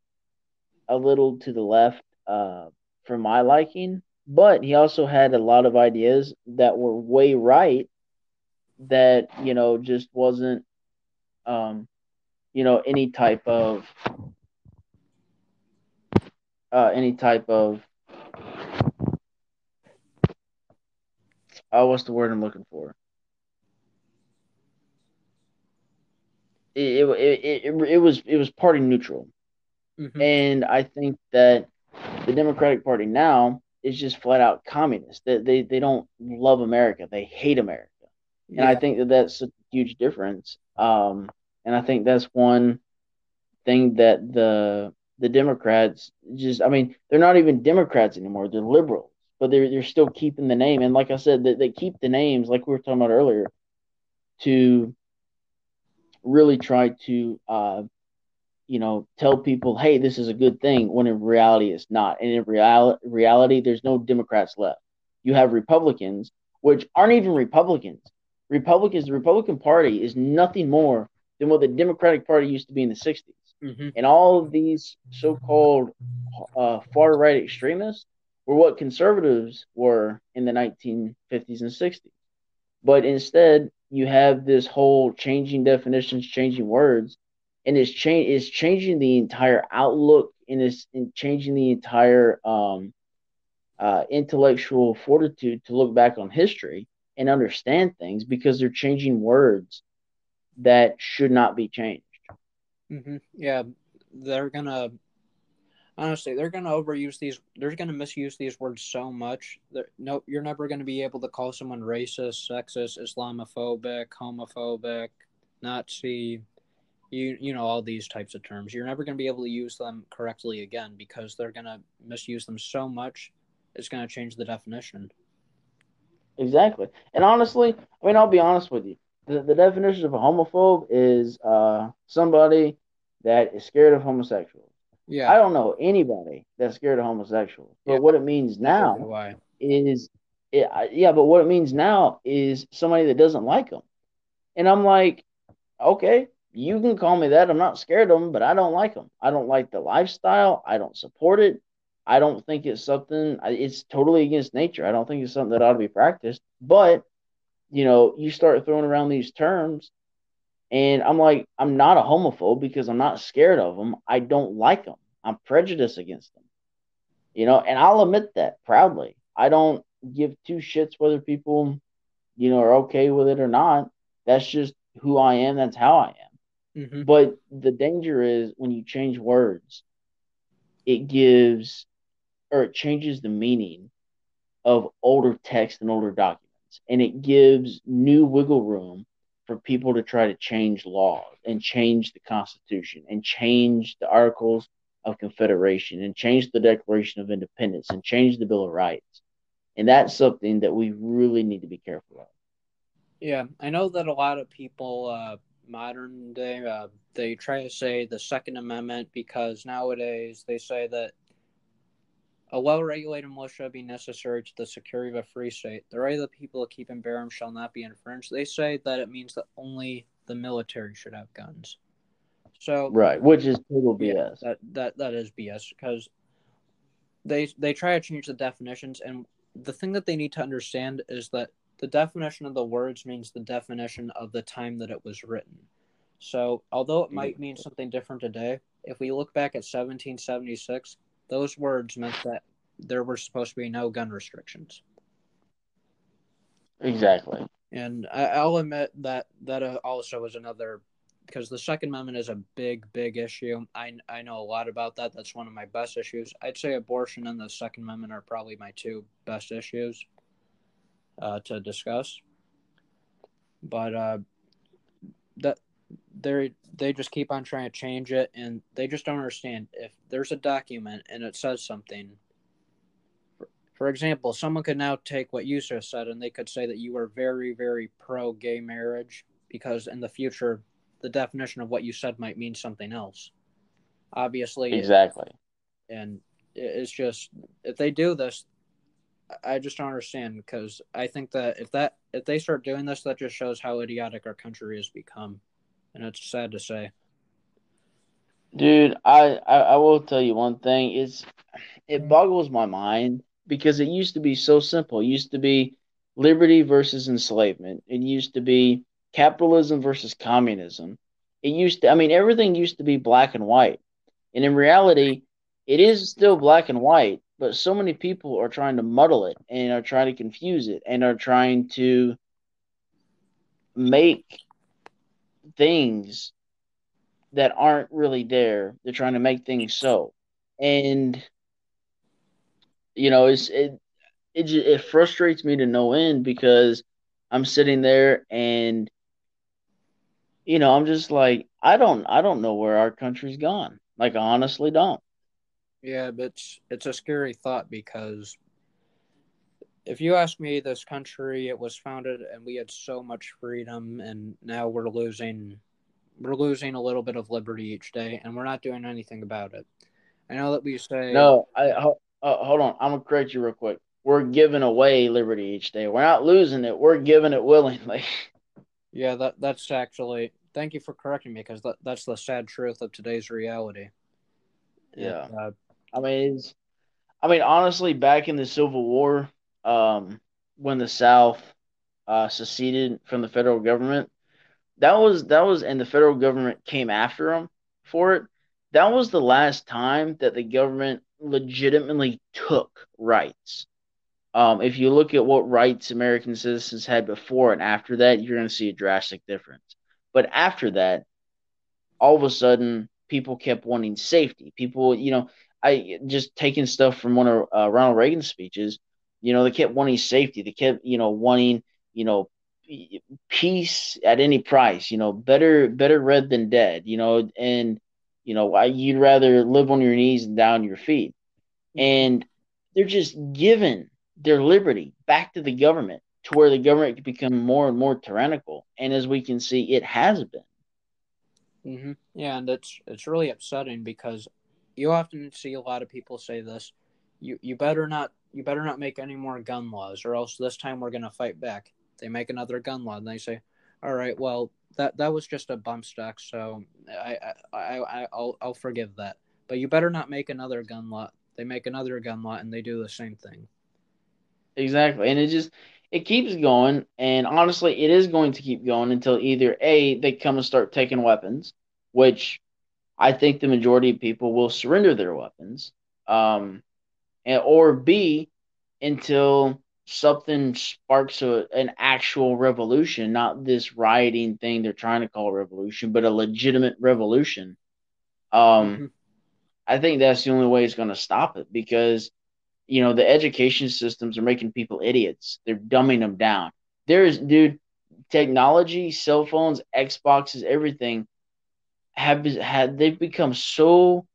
Speaker 2: a little to the left uh, for my liking, but he also had a lot of ideas that were way right that, you know, just wasn't, um, you know, any type of. Uh, any type of Oh, what's the word I'm looking for? It it it, it, it was it was party neutral, mm-hmm. and I think that the Democratic Party now is just flat out communist. They they, they don't love America. They hate America, and yeah. I think that that's a huge difference. Um, and I think that's one thing that the the Democrats just I mean they're not even Democrats anymore. They're liberals but they're they're still keeping the name. And like I said, they, they keep the names like we were talking about earlier to really try to uh, you know tell people, hey, this is a good thing when in reality it's not. And in real, reality, there's no Democrats left. You have Republicans, which aren't even Republicans. Republicans, the Republican Party is nothing more than what the Democratic Party used to be in the 60s. Mm-hmm. And all of these so called uh, far right extremists were what conservatives were in the 1950s and 60s. But instead, you have this whole changing definitions, changing words, and it's change is changing the entire outlook and it's in changing the entire um, uh, intellectual fortitude to look back on history and understand things because they're changing words that should not be changed.
Speaker 1: Mm-hmm. Yeah, they're gonna honestly, they're to overuse these. They're to misuse these words so much. that no, you're never to be able to call someone racist, sexist, Islamophobic, homophobic, Nazi. You you know all these types of terms. You're never going to be able to use them correctly again because they're going to misuse them so much. It's going to change the definition.
Speaker 2: Exactly, and honestly, I mean, I'll be honest with you. The, the definition of a homophobe is uh, somebody that is scared of homosexuals yeah. I don't know anybody that's scared of homosexuals. But yeah. what it means now is, it, yeah, but what it means now is somebody that doesn't like them. And I'm like, okay, you can call me that. I'm not scared of them, but I don't like them. I don't like the lifestyle. I don't support it. I don't think it's something, it's totally against nature. I don't think it's something that ought to be practiced. But, you know, you start throwing around these terms and I'm like, I'm not a homophobe because I'm not scared of them. I don't like them. I'm prejudiced against them. You know, and I'll admit that proudly. I don't give two shits whether people, you know, are okay with it or not. That's just who I am. That's how I am. Mm-hmm. But the danger is when you change words, it gives or it changes the meaning of older text and older documents. And it gives new wiggle room for people to try to change laws and change the Constitution and change the Articles of Confederation and change the Declaration of Independence and change the Bill of Rights. And that's something that we really need to be careful of.
Speaker 1: Yeah, I know that a lot of people, uh, modern day, uh, they try to say the Second Amendment because nowadays they say that a well regulated militia be necessary to the security of a free state. The right of the people to keep and bear arms shall not be infringed. They say that it means that only the military should have guns. So
Speaker 2: right, which is total BS. Yeah,
Speaker 1: that that that is BS because they they try to change the definitions, and the thing that they need to understand is that the definition of the words means the definition of the time that it was written. So although it might mean something different today, if we look back at 1776, those words meant that there were supposed to be no gun restrictions.
Speaker 2: Exactly.
Speaker 1: And I, will admit that that uh, also was another because the Second Amendment is a big, big issue. I I know a lot about that. That's one of my best issues. I'd say abortion and the Second Amendment are probably my two best issues uh, to discuss. But uh, that they they just keep on trying to change it, and they just don't understand if there's a document and it says something for example, someone could now take what you just said and they could say that you are very, very pro gay marriage because in the future, the definition of what you said might mean something else. Obviously.
Speaker 2: Exactly.
Speaker 1: And it's just, if they do this, I just don't understand because I think that if that if they start doing this, that just shows how idiotic our country has become, and it's sad to say.
Speaker 2: Dude, I I, I will tell you one thing: is it mm. boggles my mind because it used to be so simple. It used to be liberty versus enslavement. It used to be capitalism versus communism. It used to, I mean, everything used to be black and white. And in reality, it is still black and white, but so many people are trying to muddle it and are trying to confuse it and are trying to make things that aren't really there. They're trying to make things so. And you know, it's it it it frustrates me to no end because I'm sitting there and you know, I'm just like I don't I don't know where our country's gone. Like I honestly don't.
Speaker 1: Yeah, but it's it's a scary thought because if you ask me, this country it was founded and we had so much freedom, and now we're losing we're losing a little bit of liberty each day, and we're not doing anything about it. I know that we say
Speaker 2: no. I uh, hold on. I'm gonna correct you real quick. We're giving away liberty each day. We're not losing it. We're giving it willingly. *laughs*
Speaker 1: Yeah, that that's actually. Thank you for correcting me because that, that's the sad truth of today's reality.
Speaker 2: Yeah, uh, I mean, I mean, honestly, back in the Civil War, um, when the South uh, seceded from the federal government, that was that was, and the federal government came after them for it. That was the last time that the government legitimately took rights. Um, if you look at what rights American citizens had before and after that, you're going to see a drastic difference. But after that, all of a sudden, people kept wanting safety. People, you know, I just taking stuff from one of uh, Ronald Reagan's speeches. You know, they kept wanting safety. They kept, you know, wanting, you know, peace at any price. You know, better better red than dead. You know, and you know, you'd rather live on your knees and down your feet. And they're just giving their liberty back to the government to where the government can become more and more tyrannical. And as we can see, it has been.
Speaker 1: Mm-hmm. Yeah, and it's it's really upsetting because you often see a lot of people say this: you you better not you better not make any more gun laws, or else this time we're to fight back. They make another gun law, and they say, "All right, well, that that was just a bump stock, so I I, I I'll I'll forgive that. But you better not make another gun law. They make another gun law and they do the same thing.
Speaker 2: Exactly, and it just it keeps going, and honestly, it is going to keep going until either a they come and start taking weapons, which I think the majority of people will surrender their weapons, um, and, or b until something sparks a, an actual revolution, not this rioting thing they're trying to call a revolution, but a legitimate revolution. Um, mm-hmm. I think that's the only way it's going to stop it because, you know, the education systems are making people idiots. They're dumbing them down. There's, dude, technology, cell phones, Xboxes, everything have had they've become so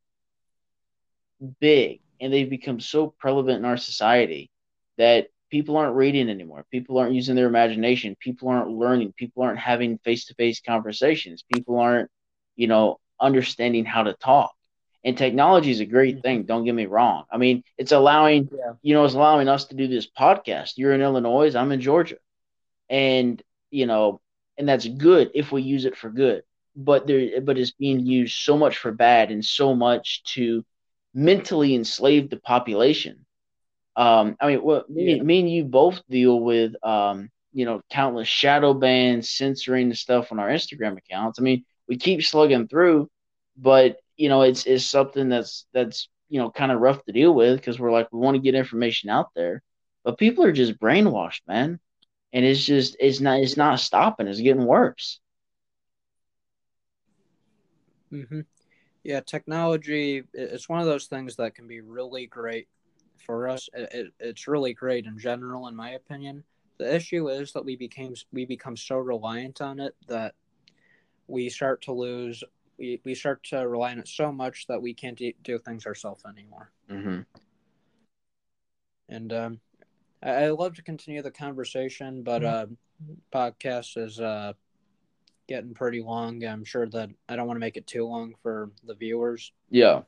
Speaker 2: big and they've become so prevalent in our society that people aren't reading anymore. People aren't using their imagination. People aren't learning. People aren't having face to face conversations. People aren't, you know, understanding how to talk. And technology is a great mm-hmm. thing. Don't get me wrong. I mean, it's allowing, yeah. you know, it's allowing us to do this podcast. You're in Illinois. I'm in Georgia. And, you know, and that's good if we use it for good. But there, but it's being used so much for bad and so much to mentally enslave the population um, I mean, well, me, yeah. me and you both deal with, um, you know, countless shadow bans, censoring the stuff on our Instagram accounts. I mean, we keep slugging through, but you know, it's it's something that's that's you know, kind of rough to deal with because we're like we want to get information out there, but people are just brainwashed, man, and it's just it's not it's not stopping. It's getting worse.
Speaker 1: Mm-hmm. Yeah, technology it's one of those things that can be really great for us. It, it, it's really great in general, in my opinion. The issue is that we became we become so reliant on it that we start to lose. We, we start to rely on it so much that we can't do, do things ourselves anymore.
Speaker 2: Mm-hmm.
Speaker 1: And um, I, I love to continue the conversation, but uh, podcast is uh, getting pretty long. I'm sure that I don't want to make it too long for the viewers.
Speaker 2: Yeah.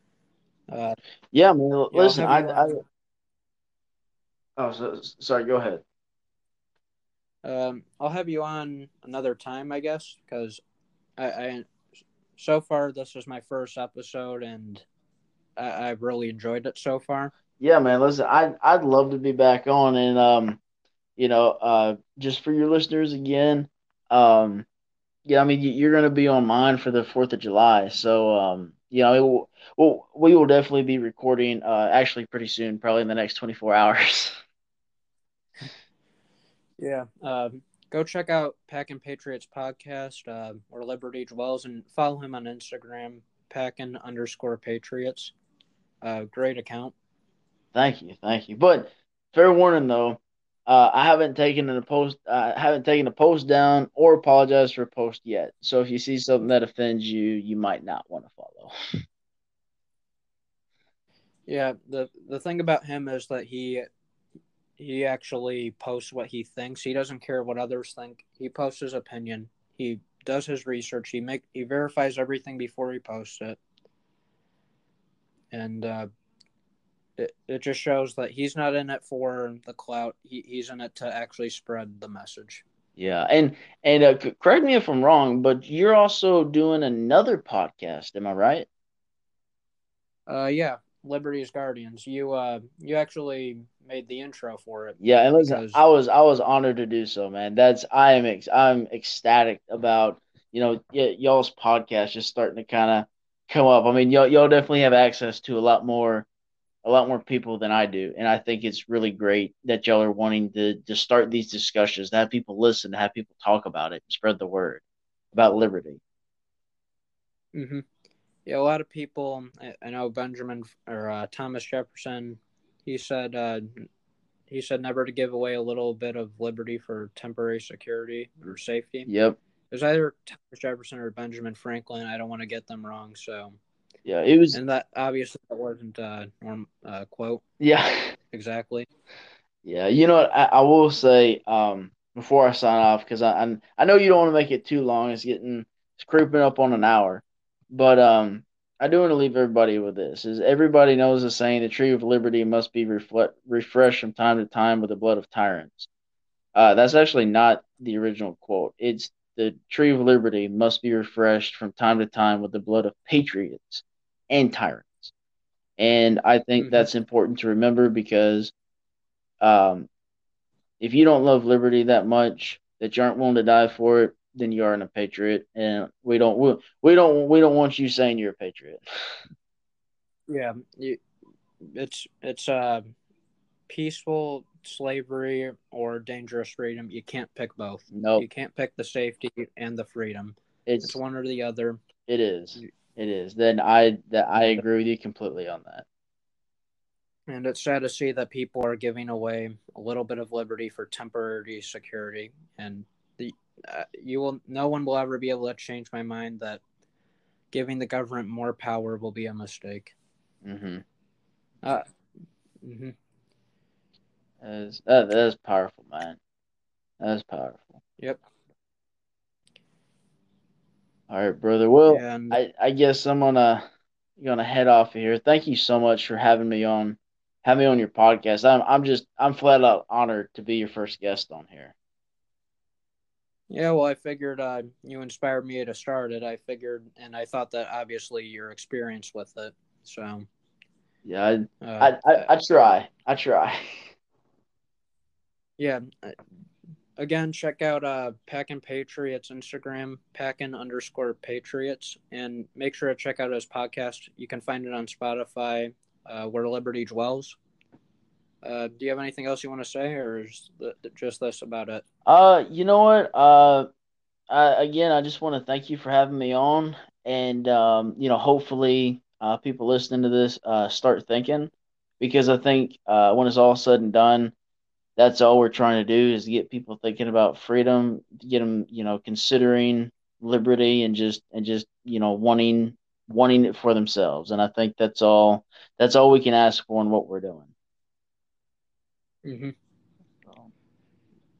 Speaker 1: Uh,
Speaker 2: yeah, I mean,
Speaker 1: yeah,
Speaker 2: listen,
Speaker 1: I'll
Speaker 2: I, I, oh, so, sorry, go ahead.
Speaker 1: Um, I'll have you on another time, I guess, because I, I so far this is my first episode, and I, I've really enjoyed it so far.
Speaker 2: Yeah, man. Listen, I I'd love to be back on, and um, you know, uh, just for your listeners again, um, yeah, I mean, you- you're gonna be on mine for the Fourth of July, so um, you know, it will, well, we will definitely be recording, uh, actually pretty soon, probably in the next 24 *laughs* hours.
Speaker 1: Yeah. Um, go check out Packin' Patriots podcast, uh, where Liberty dwells, and follow him on Instagram, Packin underscore Patriots. Uh, great account.
Speaker 2: Thank you, thank you. But fair warning though, uh, I haven't taken a post, I haven't taken a post down or apologized for a post yet. So if you see something that offends you, you might not want to follow. *laughs*
Speaker 1: Yeah. the The thing about him is that he he actually posts what he thinks. He doesn't care what others think. He posts his opinion. He does his research. He make he verifies everything before he posts it, and uh, it it just shows that he's not in it for the clout. He, he's in it to actually spread the message.
Speaker 2: Yeah, and and uh, correct me if I'm wrong, but you're also doing another podcast, am I right?
Speaker 1: Uh, yeah, Liberty's Guardians. You uh you actually made the intro for it.
Speaker 2: Yeah, and listen,
Speaker 1: Because-
Speaker 2: I was I was honored to do so, man. That's I am ex- I'm ecstatic about you know y- y'all's podcast just starting to kind of come up. I mean, y'all y'all definitely have access to a lot more a lot more people than I do, and I think it's really great that y'all are wanting to to start these discussions, to have people listen, to have people talk about it, spread the word about liberty.
Speaker 1: hmm Yeah, a lot of people. I, I know Benjamin or uh, Thomas Jefferson. He said uh, he said never to give away a little bit of liberty for temporary security or safety.
Speaker 2: Yep.
Speaker 1: It was either Thomas Jefferson or Benjamin Franklin. I don't want to get them wrong. So,
Speaker 2: Yeah, it was.
Speaker 1: and that obviously that wasn't a norm uh, quote
Speaker 2: Yeah.
Speaker 1: exactly.
Speaker 2: Yeah, you know? I, I will say um, before I sign off because I, I I know you don't want to make it too long. It's getting it's creeping up on an hour, but um, I do want to leave everybody with this: is everybody knows the saying, "The tree of liberty must be refle- refreshed from time to time with the blood of tyrants." Uh, that's actually not the original quote. It's the tree of liberty must be refreshed from time to time with the blood of patriots and tyrants. And I think
Speaker 1: Mhm.
Speaker 2: that's important to remember because um, if you don't love liberty that much that you aren't willing to die for it, then you aren't a patriot, and we don't we, we don't we don't want you saying you're a patriot. *laughs*
Speaker 1: Yeah, you, it's it's uh, peaceful slavery or dangerous freedom. You can't pick both.
Speaker 2: Nope,
Speaker 1: You can't pick the safety and the freedom.
Speaker 2: it's
Speaker 1: It's one or the other.
Speaker 2: it is it is. Then I that I agree with you completely on that.
Speaker 1: And it's sad to see that people are giving away a little bit of liberty for temporary security. And the uh, you will no one will ever be able to change my mind that giving the government more power will be a mistake.
Speaker 2: Mm-hmm.
Speaker 1: Uh, mm-hmm.
Speaker 2: That is that, that is powerful, man. That is powerful.
Speaker 1: Yep.
Speaker 2: All right, brother. Well,
Speaker 1: And
Speaker 2: I, I guess I'm gonna gonna head off here. Thank you so much for having me on having me on your podcast. I'm I'm just I'm flat out honored to be your first guest on here.
Speaker 1: yeah, well, I figured uh, you inspired me to start it. I figured, and I thought that obviously your experience with it. So
Speaker 2: Yeah, I
Speaker 1: uh,
Speaker 2: I, I, I try. I try. *laughs*
Speaker 1: yeah again check out uh packin patriots instagram packin underscore patriots and make sure to check out his podcast you can find it on spotify uh, where liberty dwells. Uh, do you have anything else you want to say, or is just this about it?
Speaker 2: Uh, you know what? Uh, I, again, I just want to thank you for having me on, and um, you know, hopefully, uh, people listening to this uh, start thinking, because I think uh, when it's all said and done, that's all we're trying to do is get people thinking about freedom, get them, you know, considering liberty, and just and just you know wanting wanting it for themselves. And I think that's all that's all we can ask for in what we're doing.
Speaker 1: Mm-hmm.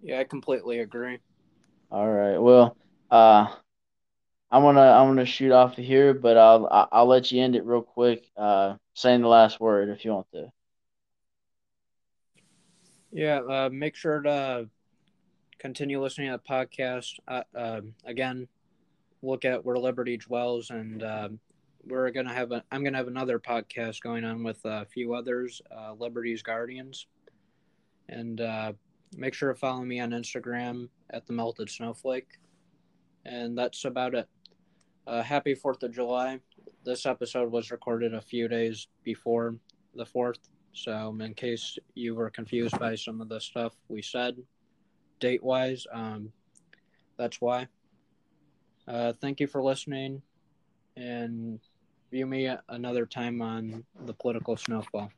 Speaker 1: Yeah, I completely agree.
Speaker 2: All right. Well, uh, I'm gonna I'm gonna shoot off of here, but I'll I'll let you end it real quick, uh, saying the last word if you want to.
Speaker 1: Yeah. Uh, make sure to continue listening to the podcast. Uh, uh, again, look at where liberty dwells, and uh, we're gonna have a. I'm gonna have another podcast going on with a few others, uh, Liberty's Guardians. And uh, make sure to follow me on Instagram at the Melted Snowflake. And that's about it. Uh, happy 4th of July. This episode was recorded a few days before the 4th. So, in case you were confused by some of the stuff we said, date wise, um, that's why. Uh, thank you for listening and view me another time on the political snowfall.